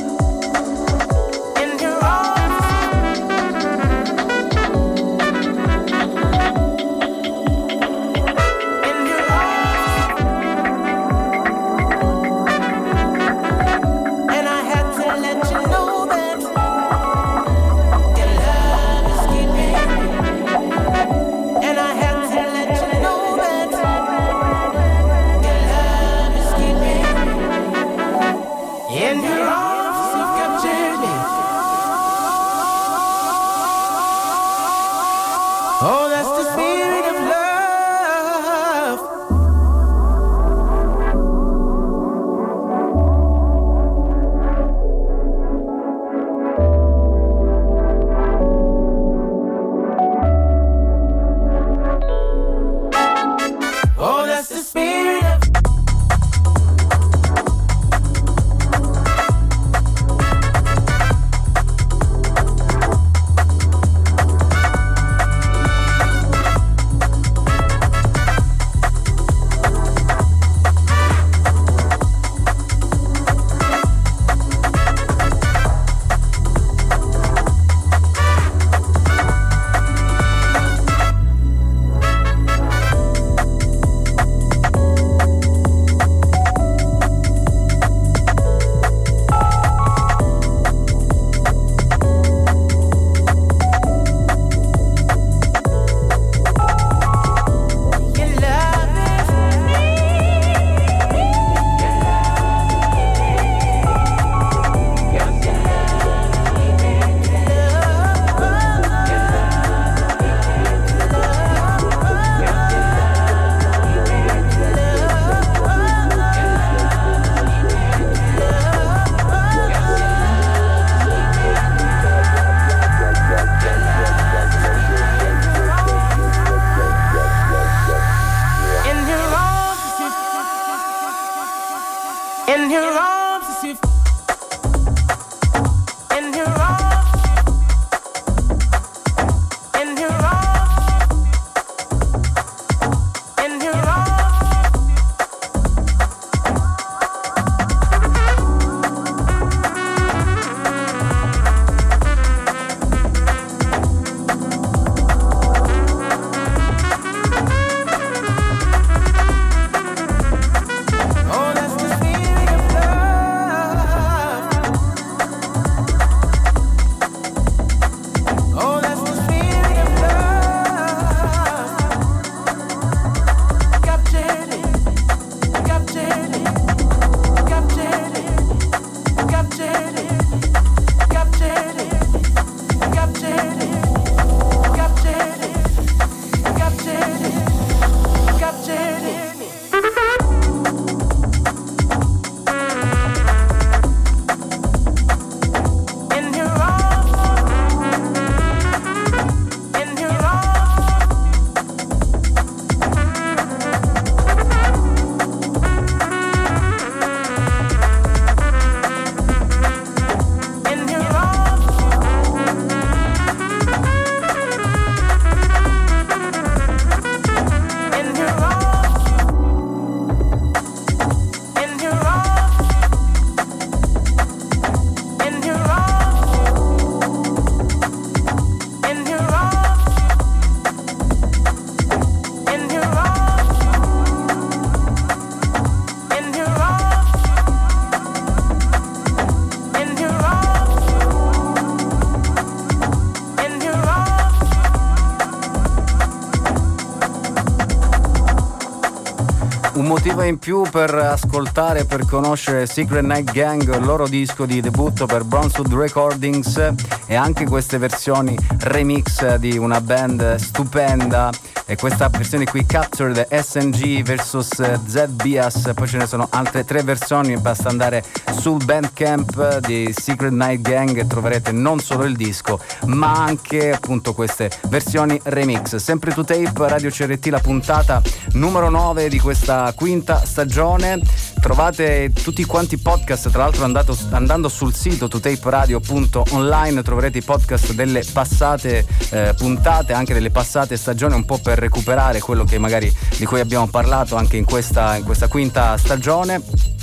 Motivo in più per ascoltare e per conoscere Secret Night Gang, il loro disco di debutto per Bronzewood Recordings e anche queste versioni remix di una band stupenda. E questa versione qui Captured SNG vs ZBS poi ce ne sono altre tre versioni basta andare sul bandcamp di Secret Night Gang e troverete non solo il disco ma anche appunto queste versioni remix. Sempre to tape Radio CRT la puntata numero 9 di questa quinta stagione. Trovate tutti quanti i podcast, tra l'altro andato, andando sul sito tutaperadio.online troverete i podcast delle passate eh, puntate, anche delle passate stagioni, un po' per recuperare quello che magari di cui abbiamo parlato anche in questa, in questa quinta stagione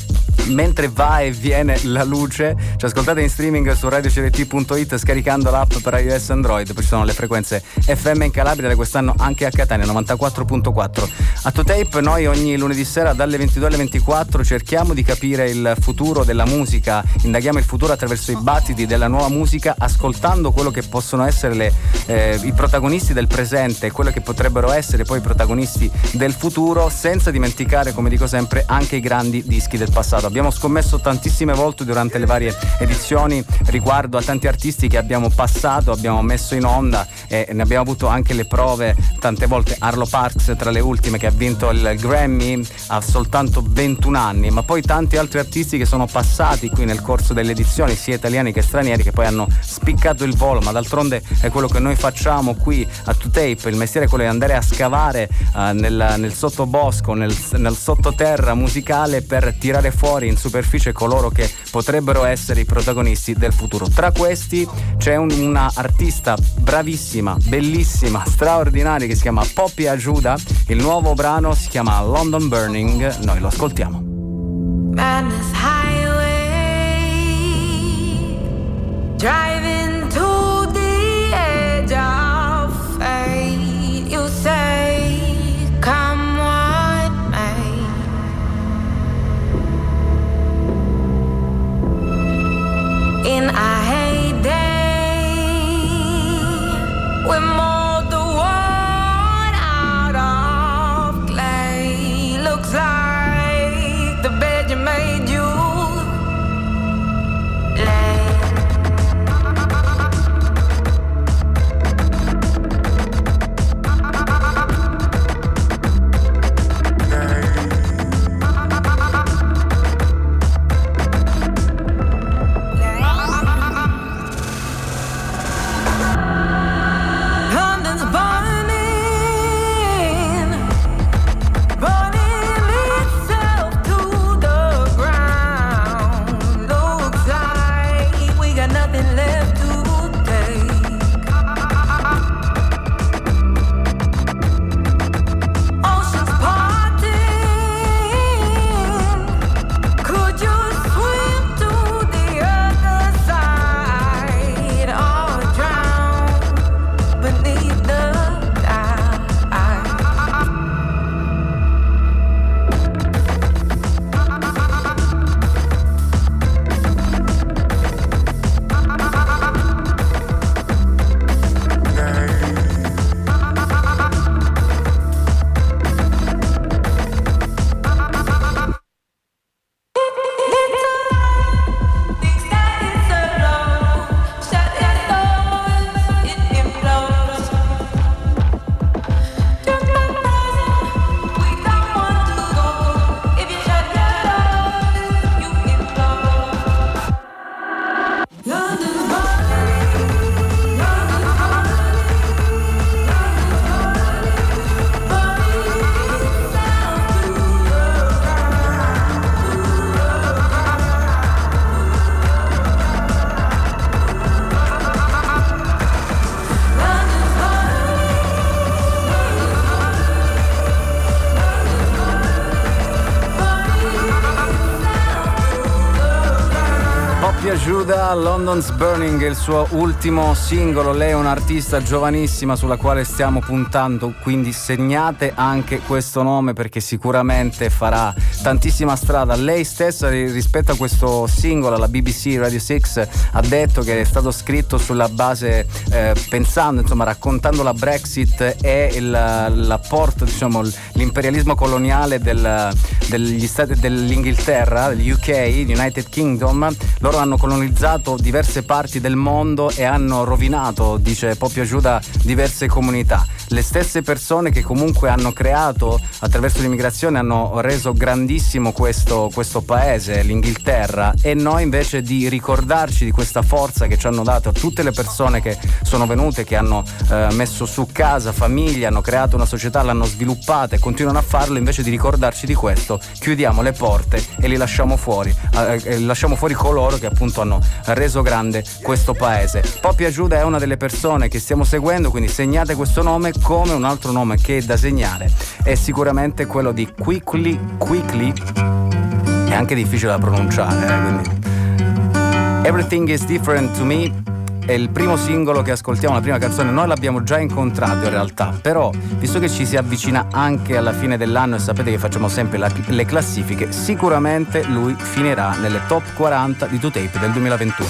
mentre va e viene la luce. Ci ascoltate in streaming su radiocrt.it scaricando l'app per iOS Android. Poi ci sono le frequenze FM in Calabria, da quest'anno anche a Catania 94.4. A Tape noi ogni lunedì sera dalle 22 alle 24 cerchiamo di capire il futuro della musica, indaghiamo il futuro attraverso i battiti della nuova musica, ascoltando quello che possono essere le, eh, i protagonisti del presente e quello che potrebbero essere poi i protagonisti del futuro, senza dimenticare, come dico sempre, anche i grandi dischi del passato abbiamo scommesso tantissime volte durante le varie edizioni riguardo a tanti artisti che abbiamo passato, abbiamo messo in onda e ne abbiamo avuto anche le prove tante volte. Arlo Parks tra le ultime che ha vinto il Grammy ha soltanto 21 anni, ma poi tanti altri artisti che sono passati qui nel corso delle edizioni, sia italiani che stranieri, che poi hanno spiccato il volo, ma d'altronde è quello che noi facciamo qui a 2Tape, il mestiere è quello di andare a scavare uh, nel, nel sottobosco, nel, nel sottoterra musicale per tirare fuori in superficie coloro che potrebbero essere i protagonisti del futuro. Tra questi c'è un, una artista bravissima, bellissima, straordinaria che si chiama Poppy Ajuda. Il nuovo brano si chiama London Burning. Noi lo ascoltiamo. Madness Highway Driving to in a heyday. We're more London's Burning è il suo ultimo singolo. Lei è un'artista giovanissima sulla quale stiamo puntando, quindi segnate anche questo nome perché sicuramente farà tantissima strada. Lei stessa rispetto a questo singolo, alla BBC Radio 6, ha detto che è stato scritto sulla base, eh, pensando, insomma, raccontando la Brexit e il, l'apporto, diciamo, l'imperialismo coloniale del, degli stati dell'Inghilterra, degli UK, United Kingdom. Loro hanno colonizzato diverse parti del mondo e hanno rovinato, dice Poppy Ajuda, diverse comunità. Le stesse persone che comunque hanno creato attraverso l'immigrazione, hanno reso grandissimo questo, questo paese, l'Inghilterra, e noi invece di ricordarci di questa forza che ci hanno dato tutte le persone che sono venute, che hanno eh, messo su casa, famiglia, hanno creato una società, l'hanno sviluppata e continuano a farlo, invece di ricordarci di questo, chiudiamo le porte e li lasciamo fuori, eh, lasciamo fuori coloro che appunto hanno reso grande questo paese. Poppy Agiuda è una delle persone che stiamo seguendo, quindi segnate questo nome come un altro nome che è da segnare, è sicuramente quello di Quickly Quickly, è anche difficile da pronunciare, eh, quindi Everything is different to me è il primo singolo che ascoltiamo, la prima canzone. Noi l'abbiamo già incontrato in realtà, però visto che ci si avvicina anche alla fine dell'anno e sapete che facciamo sempre la, le classifiche, sicuramente lui finirà nelle top 40 di 2Tape del 2021.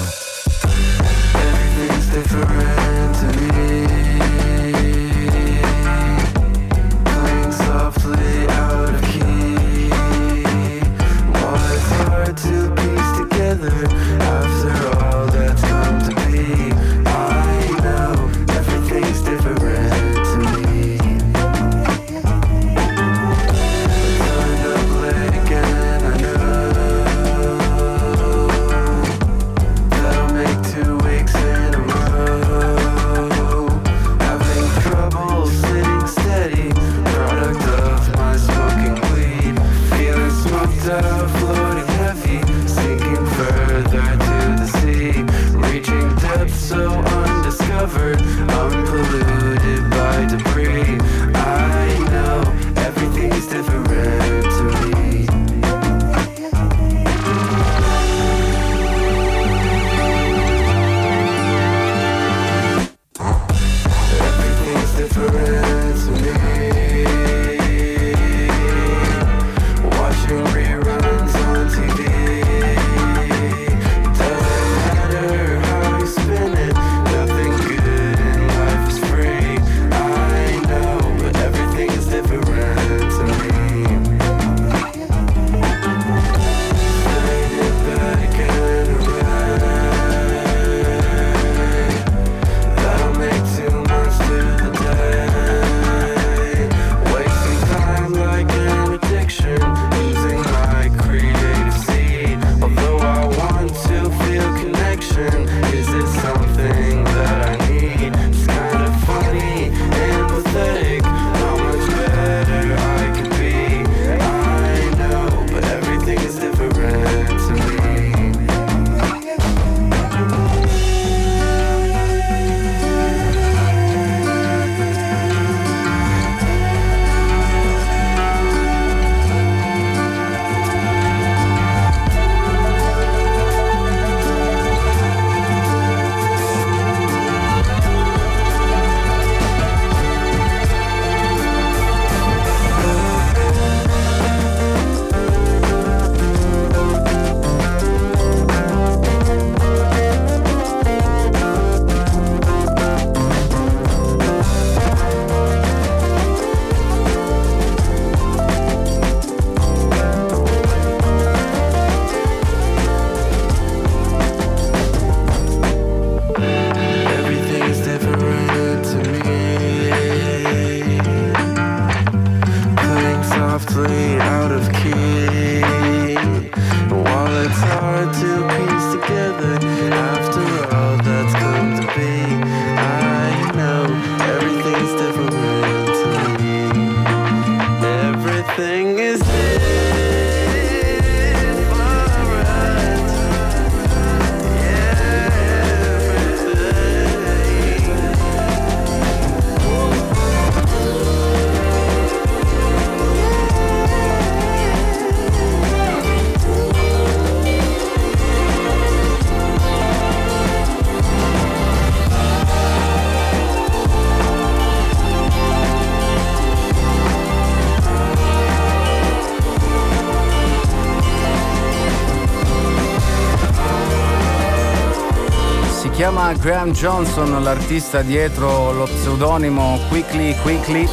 Graham Johnson, l'artista dietro lo pseudonimo Quickly Quickly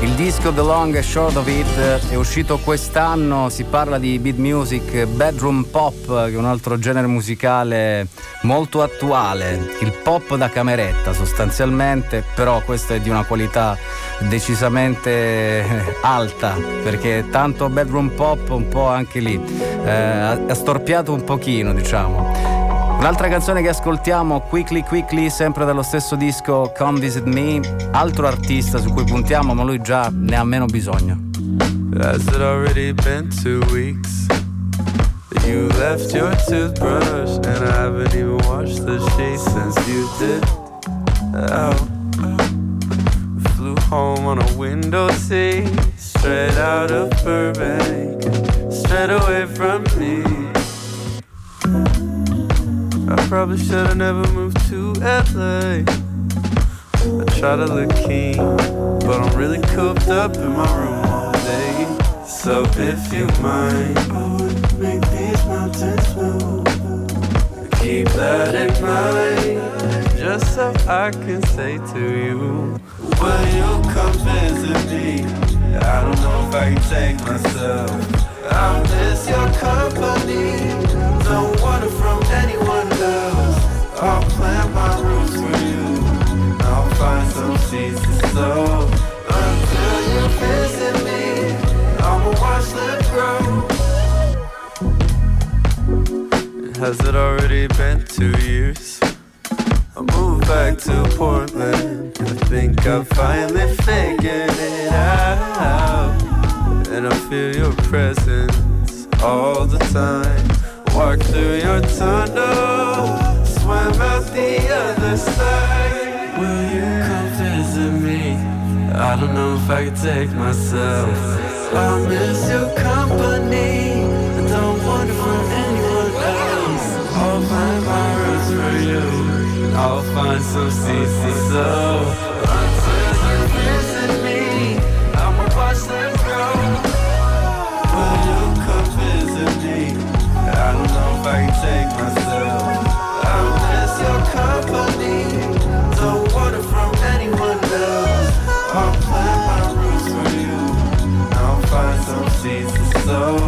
Il disco The Long and Short of It è uscito quest'anno, si parla di beat music, bedroom pop, che è un altro genere musicale molto attuale, il pop da cameretta sostanzialmente, però questo è di una qualità decisamente alta, perché tanto bedroom pop un po' anche lì, eh, ha storpiato un pochino diciamo. Un'altra canzone che ascoltiamo, Quickly Quickly, sempre dallo stesso disco Come Visit Me, altro artista su cui puntiamo, ma lui già ne ha meno bisogno. Has it already been two weeks? You left your toothbrush and I haven't even washed the sheets since you did. Oh. Flew home on a window seat, straight out of Burbank, straight away from me. I probably should've never moved to LA. I try to look keen, but I'm really cooped up in my room all day. So if you mind, I would make these mountains move. Keep that in mind, just so I can say to you, Will you come visit me? I don't know if I can take myself. I miss your company. Don't from anyone else. I'll plant my roots for you. I'll find some seeds to sow. Until you visit me, I'ma watch them grow. Has it already been two years? I moved back to Portland. I think I finally figured it out. And I feel your presence all the time. Walk through your tunnel, swim out the other side. Will you come visit me? I don't know if I can take myself. I miss your company. I don't want it from anyone else. I'll find my roots for you. I'll find some seeds to sow. I can take myself. I miss your company. Don't want it from anyone else. I'll plant my roots for you. I'll find some seeds to sow.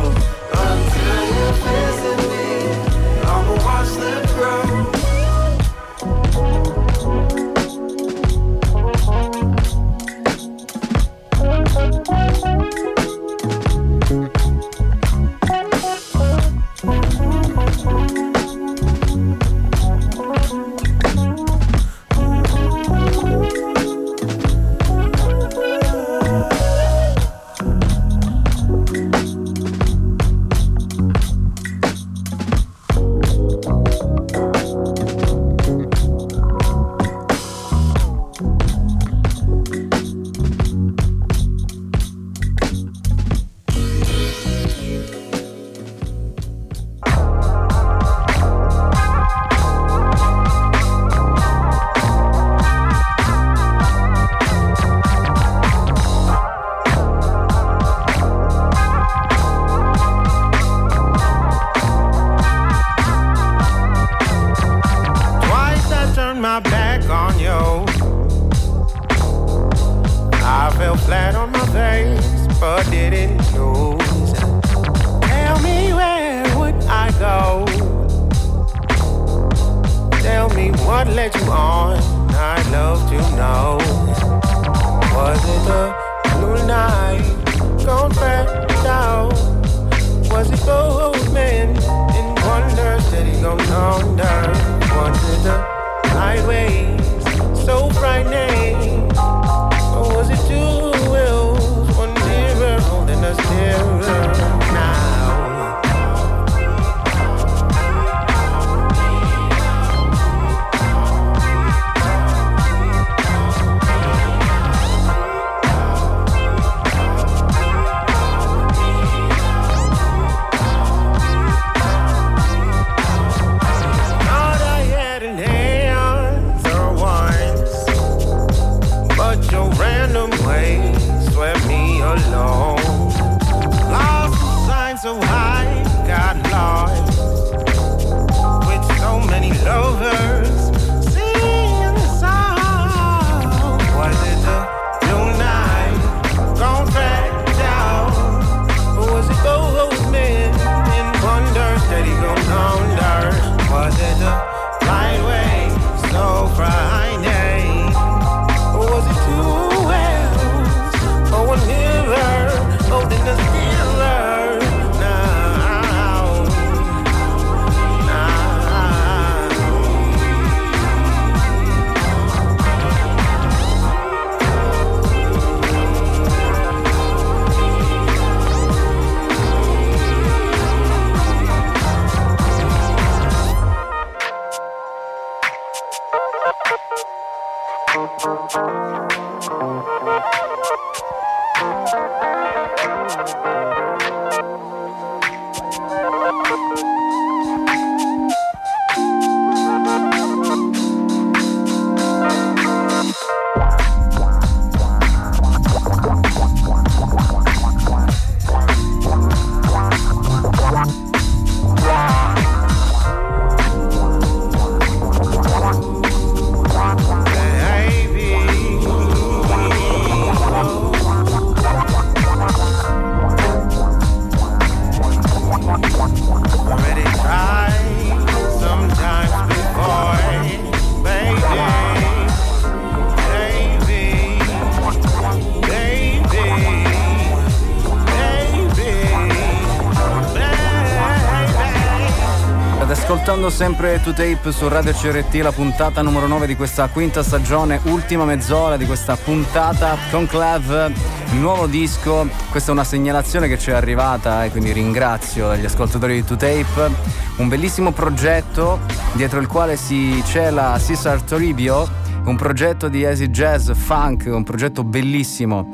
Sempre 2Tape su Radio CRT, la puntata numero 9 di questa quinta stagione, ultima mezz'ora di questa puntata con Clav, il nuovo disco. Questa è una segnalazione che ci è arrivata e quindi ringrazio gli ascoltatori di 2Tape. Un bellissimo progetto dietro il quale si cela Cesar Toribio, un progetto di acid jazz, funk, un progetto bellissimo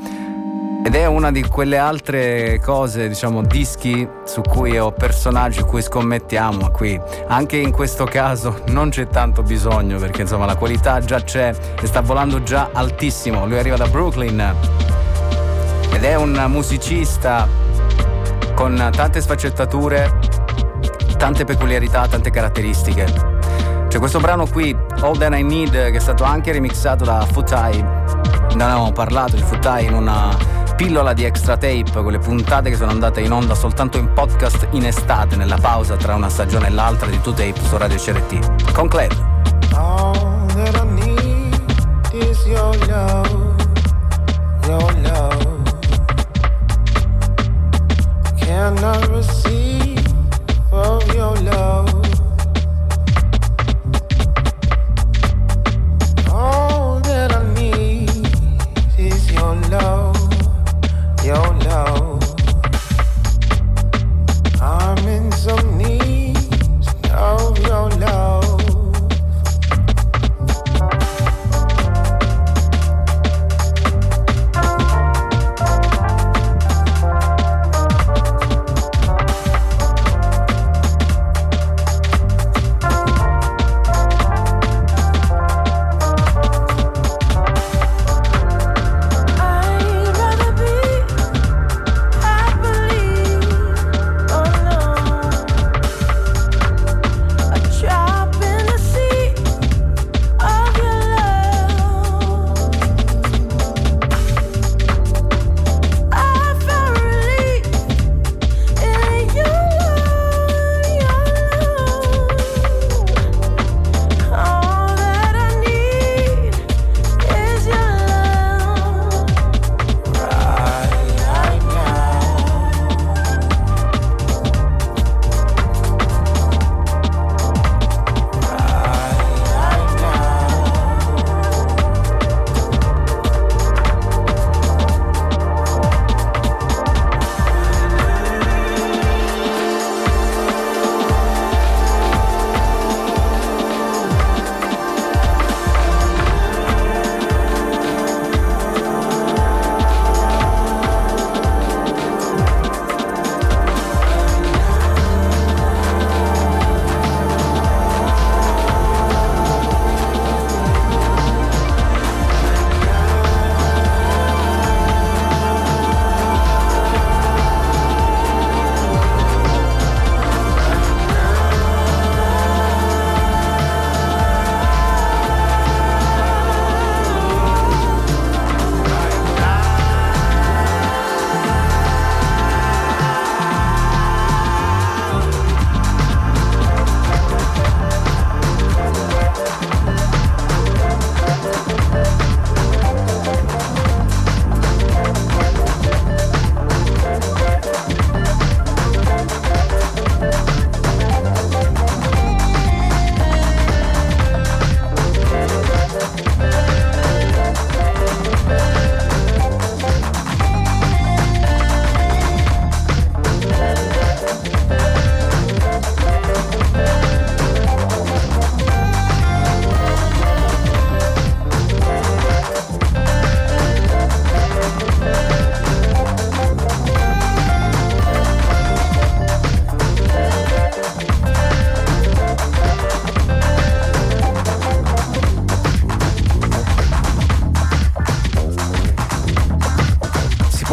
ed è una di quelle altre cose, diciamo, dischi su cui ho personaggi, su cui scommettiamo. Qui anche in questo caso non c'è tanto bisogno perché insomma la qualità già c'è e sta volando già altissimo. Lui arriva da Brooklyn ed è un musicista con tante sfaccettature, tante peculiarità, tante caratteristiche. C'è questo brano qui, All That I Need, che è stato anche remixato da Futai. Ne avevamo parlato di Futai in una pillola di extra tape, quelle puntate che sono andate in onda soltanto in podcast in estate, nella pausa tra una stagione e l'altra di 2Tape su Radio CRT. Con Claire. All that I need is your love, your love. Cannot receive of your love.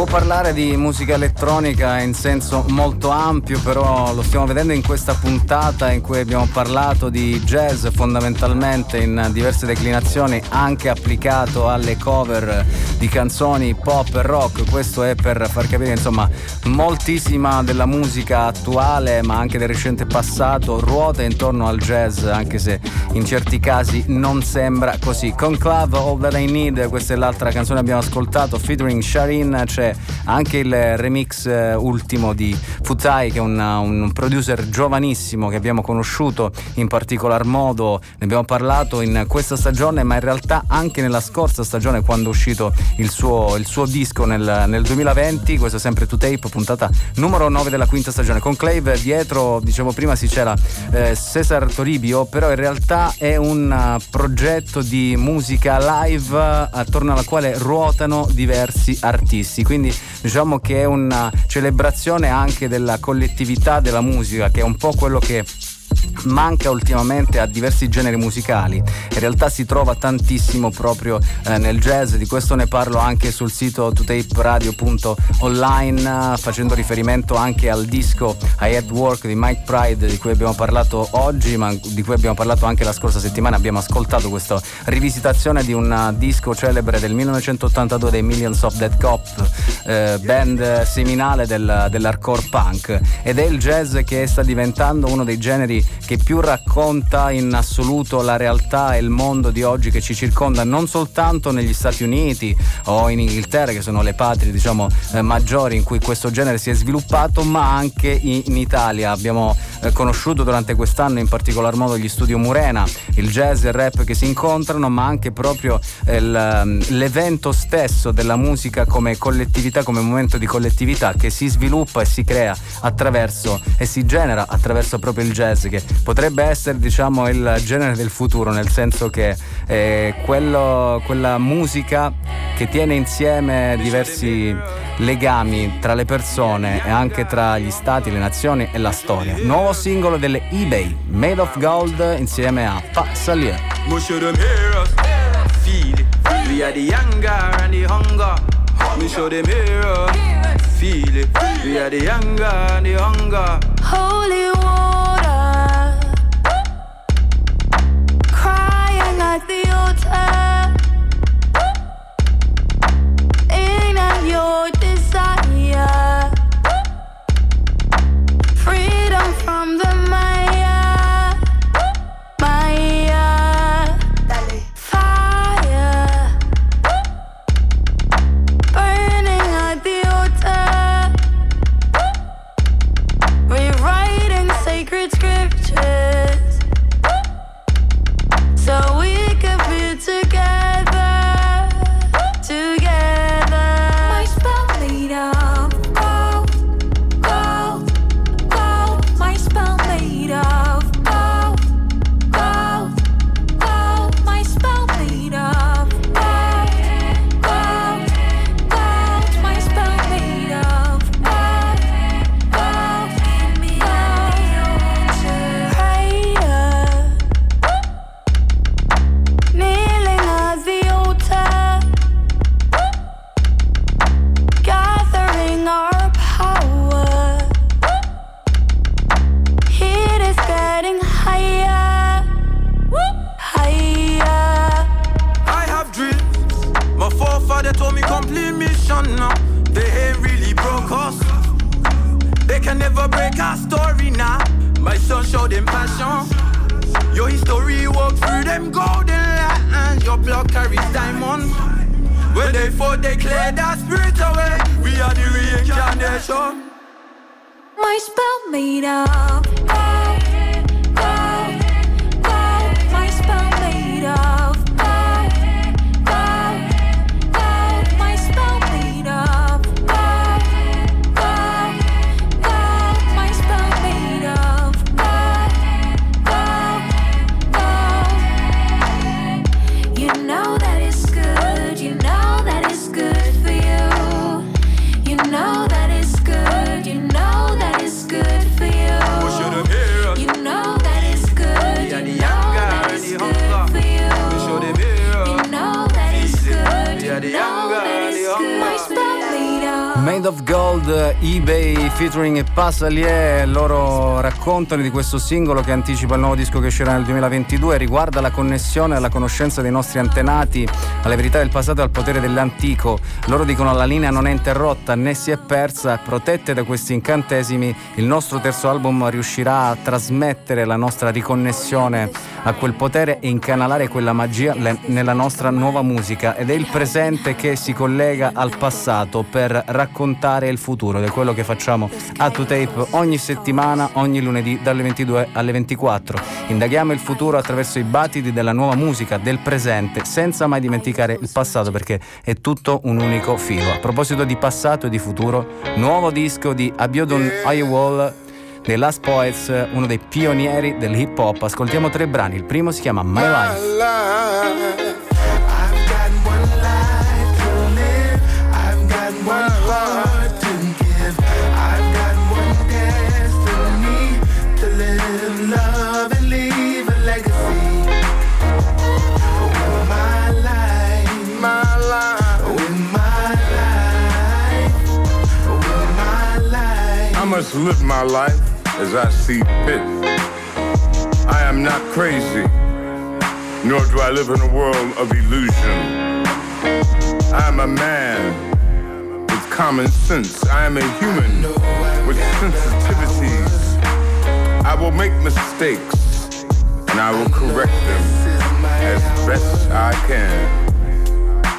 Parlare di musica elettronica in senso molto ampio, però lo stiamo vedendo in questa puntata in cui abbiamo parlato di jazz fondamentalmente in diverse declinazioni, anche applicato alle cover di canzoni pop e rock. Questo è per far capire, insomma, moltissima della musica attuale, ma anche del recente passato, ruota intorno al jazz, anche se in certi casi non sembra così. Con Club All That I Need, questa è l'altra canzone che abbiamo ascoltato, featuring Sharin, c'è anche il remix eh, ultimo di Futai che è un, un producer giovanissimo che abbiamo conosciuto in particolar modo, ne abbiamo parlato in questa stagione ma in realtà anche nella scorsa stagione quando è uscito il suo, il suo disco nel, nel 2020, questo è sempre To Tape, puntata numero 9 della quinta stagione. Con Clave dietro, dicevo prima, si c'era eh, Cesar Toribio, però in realtà è un uh, progetto di musica live attorno alla quale ruotano diversi artisti, quindi diciamo che è una celebrazione anche della collettività della musica, che è un po' quello che manca ultimamente a diversi generi musicali. In realtà si trova tantissimo proprio eh, nel jazz, di questo ne parlo anche sul sito tutaperadio.online facendo riferimento anche al disco I Had Work di Mike Pride di cui abbiamo parlato oggi, ma di cui abbiamo parlato anche la scorsa settimana. Abbiamo ascoltato questa rivisitazione di un disco celebre del 1982 dei Millions of Dead Cop, eh, band seminale del, dell'hardcore punk ed è il jazz che sta diventando uno dei generi che più racconta in assoluto la realtà e il mondo di oggi che ci circonda, non soltanto negli Stati Uniti o in Inghilterra, che sono le patrie diciamo, eh, maggiori in cui questo genere si è sviluppato, ma anche in, in Italia. Abbiamo eh, conosciuto durante quest'anno in particolar modo gli studio Murena, il jazz e il rap che si incontrano, ma anche proprio eh, l'evento stesso della musica come collettività, come momento di collettività che si sviluppa e si crea attraverso e si genera attraverso proprio il jazz che potrebbe essere diciamo il genere del futuro, nel senso che è quello, quella musica che tiene insieme diversi legami tra le persone e anche tra gli stati, le nazioni e la storia. Nuovo singolo delle eBay, Made of Gold insieme a Pa Salier. We are the younger and the hunger. Me show them here, feel it. We are the younger and the hunger. Holy water, the altar. In at your Passalier, loro raccontano di questo singolo che anticipa il nuovo disco che uscirà nel 2022, riguarda la connessione alla conoscenza dei nostri antenati, alle verità del passato e al potere dell'antico. Loro dicono la linea non è interrotta né si è persa, protette da questi incantesimi, il nostro terzo album riuscirà a trasmettere la nostra riconnessione a quel potere e incanalare quella magia nella nostra nuova musica ed è il presente che si collega al passato per raccontare il futuro ed è quello che facciamo a 2Tape ogni settimana, ogni lunedì dalle 22 alle 24. Indaghiamo il futuro attraverso i battiti della nuova musica, del presente, senza mai dimenticare il passato perché è tutto un unico filo. A proposito di passato e di futuro, nuovo disco di Abiodun Ayewol dei Last Poets, uno dei pionieri dell'hip hop. Ascoltiamo tre brani. Il primo si chiama My Life. must live my life as I see fit. I am not crazy, nor do I live in a world of illusion. I am a man with common sense. I am a human with sensitivities. I will make mistakes and I will correct them as best I can.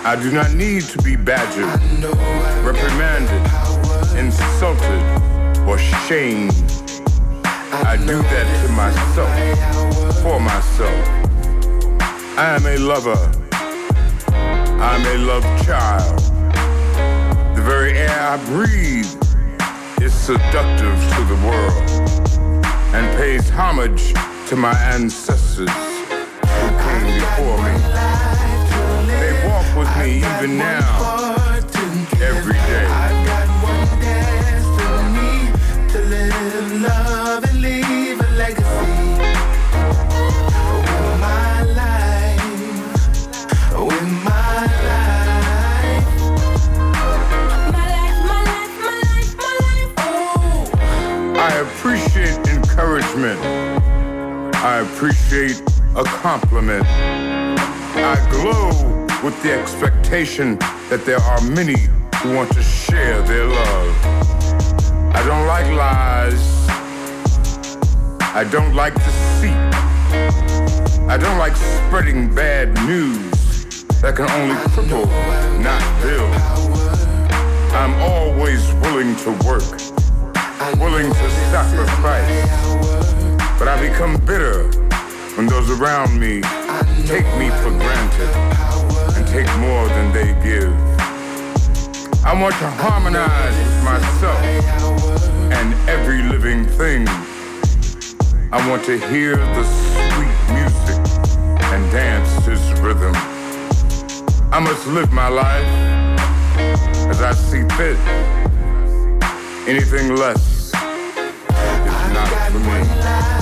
I do not need to be badgered, reprimanded, insulted, or shame. I do that to myself, for myself. I am a lover. I'm a love child. The very air I breathe is seductive to the world and pays homage to my ancestors who came before me. They walk with me even now, every day. I appreciate a compliment. I glow with the expectation that there are many who want to share their love. I don't like lies. I don't like deceit. I don't like spreading bad news that can only cripple, not build. I'm always willing to work, willing to sacrifice. But I become bitter when those around me take me for granted and take more than they give. I want to harmonize with myself and every living thing. I want to hear the sweet music and dance this rhythm. I must live my life as I see fit. Anything less my life.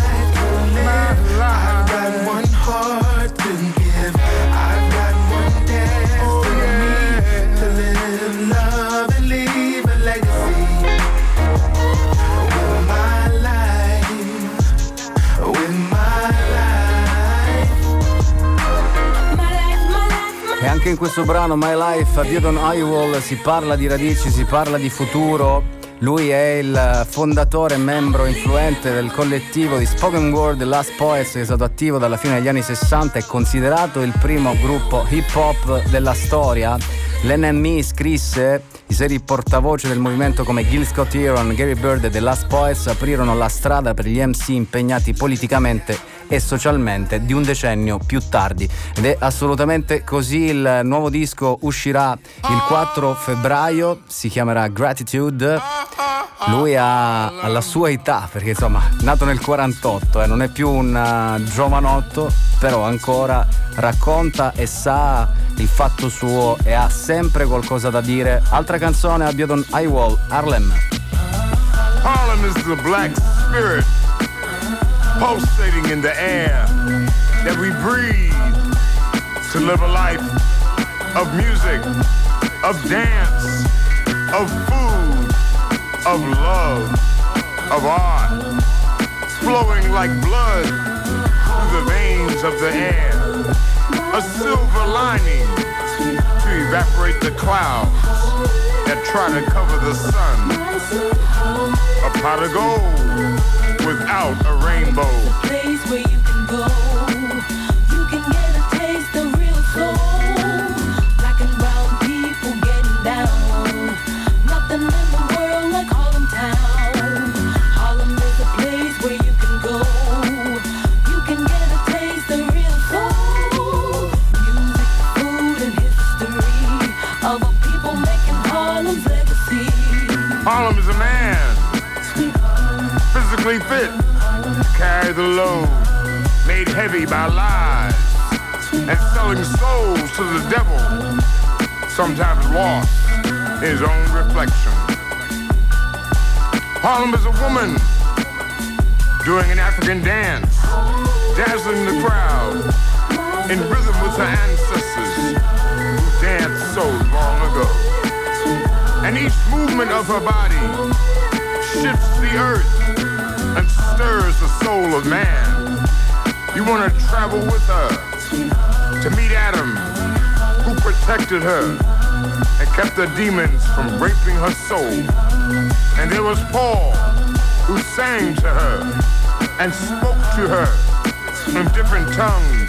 E anche in questo brano My Life, a Diodon Iwall si parla di radici, si parla di futuro. Lui è il fondatore e membro influente del collettivo di Spoken Word Last Poets che è stato attivo dalla fine degli anni 60 e considerato il primo gruppo hip hop della storia. L'NME scrisse i seri portavoce del movimento come Gil Scott Heron, Gary Bird e The Last Poets aprirono la strada per gli MC impegnati politicamente e socialmente di un decennio più tardi. Ed è assolutamente così. Il nuovo disco uscirà il 4 febbraio, si chiamerà Gratitude. Lui ha, ha la sua età, perché insomma, nato nel 48, eh, non è più un uh, giovanotto, però ancora racconta e sa il fatto suo e ha sempre qualcosa da dire. Altra canzone a Biodon Iwall, Harlem. Harlem is the black spirit pulsating in the air that we breathe to live a life of music, of dance, of food, of love, of art, flowing like blood through the veins of the air. A silver lining to evaporate the clouds that try to cover the sun. A pot of gold without a rainbow. place where you can go. The load, made heavy by lies, and selling souls to the devil, sometimes lost in his own reflection. Harlem is a woman doing an African dance, dazzling the crowd in rhythm with her ancestors who danced so long ago. And each movement of her body shifts the earth and stirs the soul of man. You want to travel with her to meet Adam, who protected her and kept the demons from raping her soul. And there was Paul, who sang to her and spoke to her in different tongues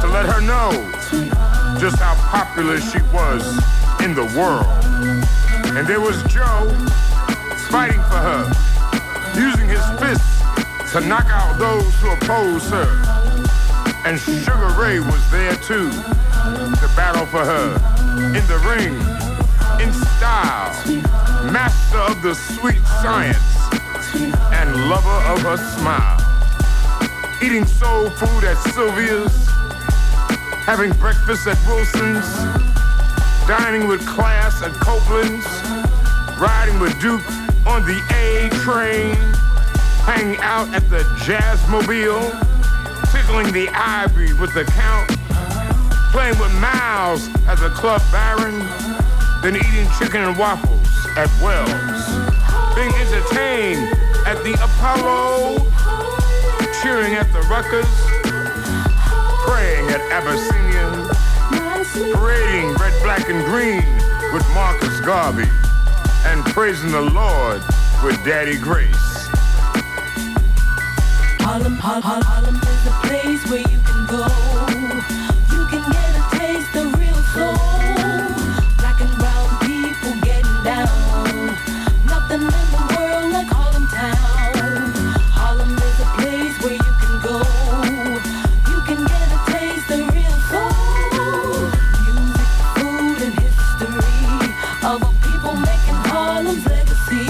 to let her know just how popular she was in the world. And there was Joe fighting for her, to knock out those who oppose her. And Sugar Ray was there too, to battle for her in the ring, in style, master of the sweet science, and lover of her smile. Eating soul food at Sylvia's, having breakfast at Wilson's, dining with class at Copeland's, riding with Duke on the A train, hanging out at the Jazzmobile, tickling the ivory with the count, playing with Miles as a club baron, then eating chicken and waffles at Wells, being entertained at the Apollo, cheering at the Ruckers, praying at Abyssinian, parading red, black, and green with Marcus Garvey, and praising the Lord with Daddy Grace. Harlem, Har- Har- Harlem is a place where you can go. You can get a taste of real soul. Black and brown people getting down. Nothing in the world like Harlem Town. Harlem is a place where you can go. You can get a taste of real soul. Music, food, and history of a people making Harlem's legacy.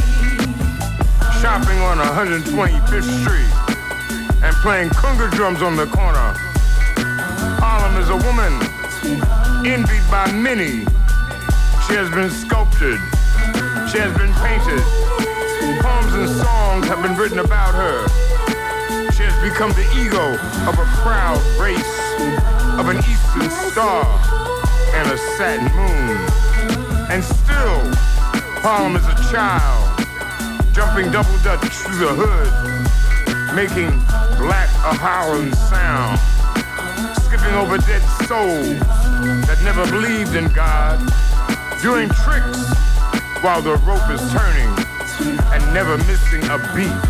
shopping on 125th Street playing conga drums on the corner. Harlem is a woman envied by many. She has been sculpted. She has been painted. Poems and songs have been written about her. She has become the ego of a proud race, of an eastern star and a satin moon. And still, Harlem is a child jumping double dutch through the hood, making black a howling sound, skipping over dead souls that never believed in God, doing tricks while the rope is turning and never missing a beat.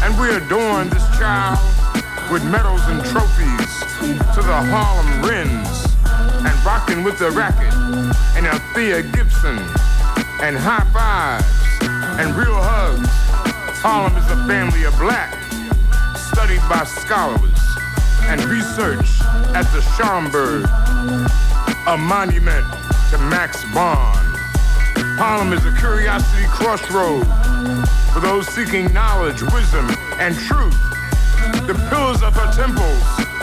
And we adorn this child with medals and trophies to the Harlem Wrens and rocking with the racket and Althea Gibson and high fives and real hugs. Harlem is a family of black, studied by scholars and researched at the Schomburg, a monument to Max Bond. Harlem is a curiosity crossroad for those seeking knowledge, wisdom, and truth. The pillars of her temples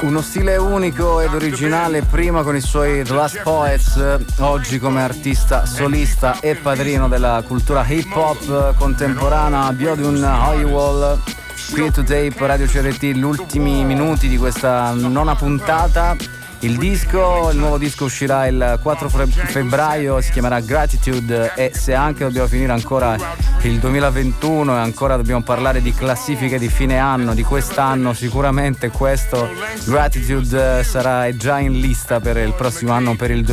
Uno stile unico ed originale, prima con i suoi The Last Poets, oggi come artista solista e padrino della cultura hip hop contemporanea, Biodun Hoywall. Qui to Tape Radio CRT, gli ultimi minuti di questa nona puntata il disco, il nuovo disco uscirà il 4 fe- febbraio, si chiamerà Gratitude e se anche dobbiamo finire ancora il 2021 e ancora dobbiamo parlare di classifiche di fine anno, di quest'anno, sicuramente questo Gratitude sarà è già in lista per il prossimo anno, per il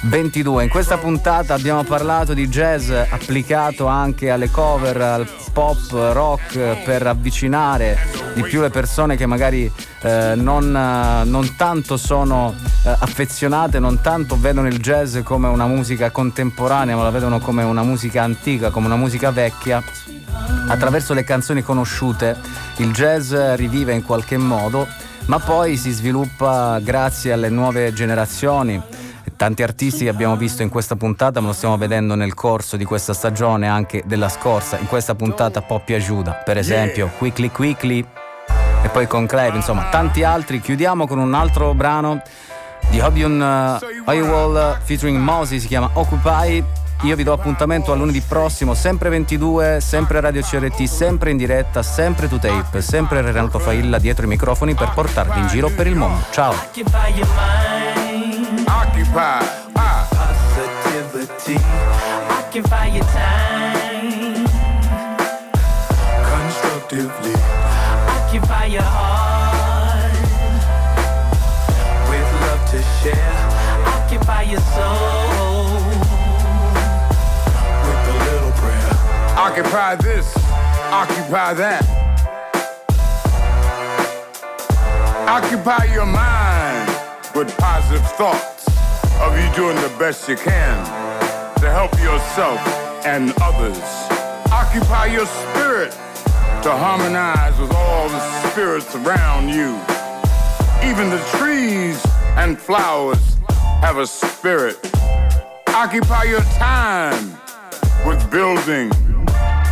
2022. In questa puntata abbiamo parlato di jazz applicato anche alle cover, al pop, rock, per avvicinare di più le persone che magari eh, non, eh, non tanto sono eh, affezionate, non tanto vedono il jazz come una musica contemporanea, ma la vedono come una musica antica, come una musica vecchia. Attraverso le canzoni conosciute il jazz rivive in qualche modo, ma poi si sviluppa grazie alle nuove generazioni. Tanti artisti che abbiamo visto in questa puntata, ma lo stiamo vedendo nel corso di questa stagione, anche della scorsa. In questa puntata Poppy Ajuda, per esempio, Quickly Quickly e poi con Clive, insomma, tanti altri. Chiudiamo con un altro brano di Hobion uh, Oywall featuring Mosi, si chiama Occupy. Io vi do appuntamento a lunedì prossimo, sempre 22, sempre Radio CRT, sempre in diretta, sempre to tape, sempre Renato Failla dietro i microfoni per portarvi in giro per il mondo. Ciao! Ah. Positivity. Occupy your time. Constructively. Occupy your heart. With love to share, Occupy your soul. With a little prayer. Occupy this. Occupy that. Occupy your mind with positive thoughts of you doing the best you can to help yourself and others. Occupy your spirit to harmonize with all the spirits around you. Even the trees and flowers have a spirit. Occupy your time with building,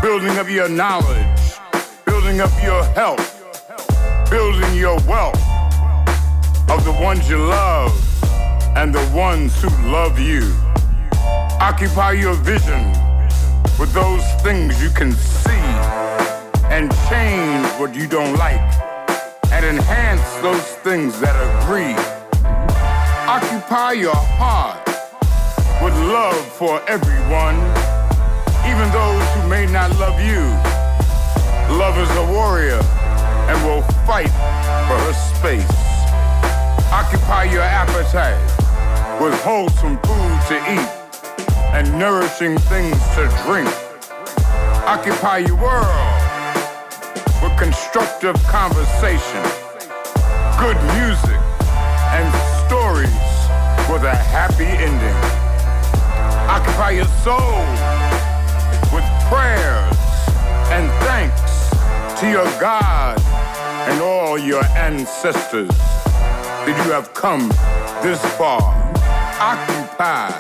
building up your knowledge, building up your health, building your wealth of the ones you love and the ones who love you. Occupy your vision with those things you can see and change what you don't like and enhance those things that agree. Occupy your heart with love for everyone, even those who may not love you. Love is a warrior and will fight for her space. Occupy your appetite with wholesome food to eat and nourishing things to drink. Occupy your world with constructive conversation, good music, and stories with a happy ending. Occupy your soul with prayers and thanks to your God and all your ancestors that you have come this far. Occupy.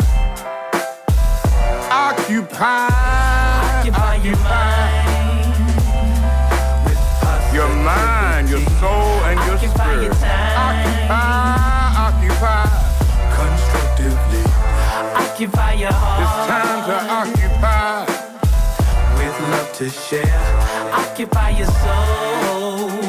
Occupy. Occupy your mind. Your mind, your soul, and your spirit. time. Occupy, occupy. constructively. Occupy your heart. It's time to occupy. With love to share, Occupy your soul.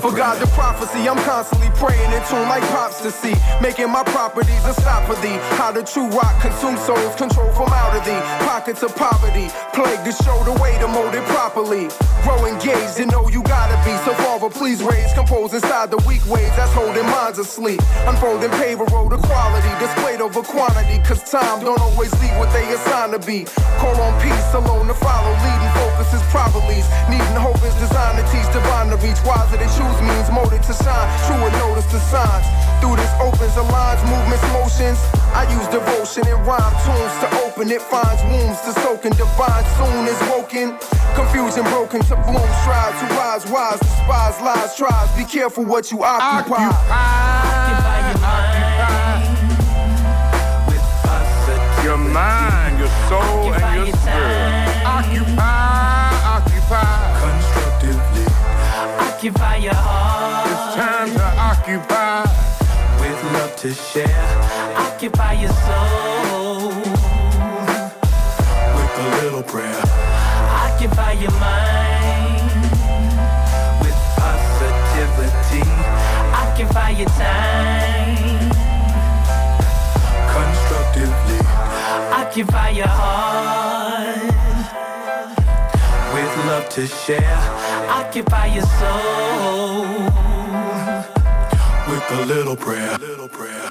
For God the prophecy, I'm constantly praying in tune like pops to see. Making my properties a stop for thee. How the true rock consume souls, control from out of thee. Pockets of poverty, plague to show the way to mold it properly. Grow engaged and know you gotta be. So Father, please raise, compose inside the weak ways that's holding minds asleep. Unfolding paper road equality, displayed over quantity. Cause time don't always leave what they assign to be. Call on peace alone to follow, leading focus is probabilities. Needing hope is designed to teach divine to reach. Wiser to choose means molded to shine. Truer notice the signs. Through this opens the lines, movements, motions. I use devotion and rhyme tunes to open it. Finds wombs to soak and divine. Soon is woken. Confusion broken to bloom. Strive to rise, wise, despise lies, tries. Be careful what you occupy. Occupy your mind. Your mind, your soul, and your spirit. Occupy, occupy. occupy your heart. It's time to occupy with love to share. Occupy your soul with a little prayer. Occupy your mind with positivity. Occupy your time constructively. Occupy your heart with love to share Occupy your soul with a little prayer. Little prayer.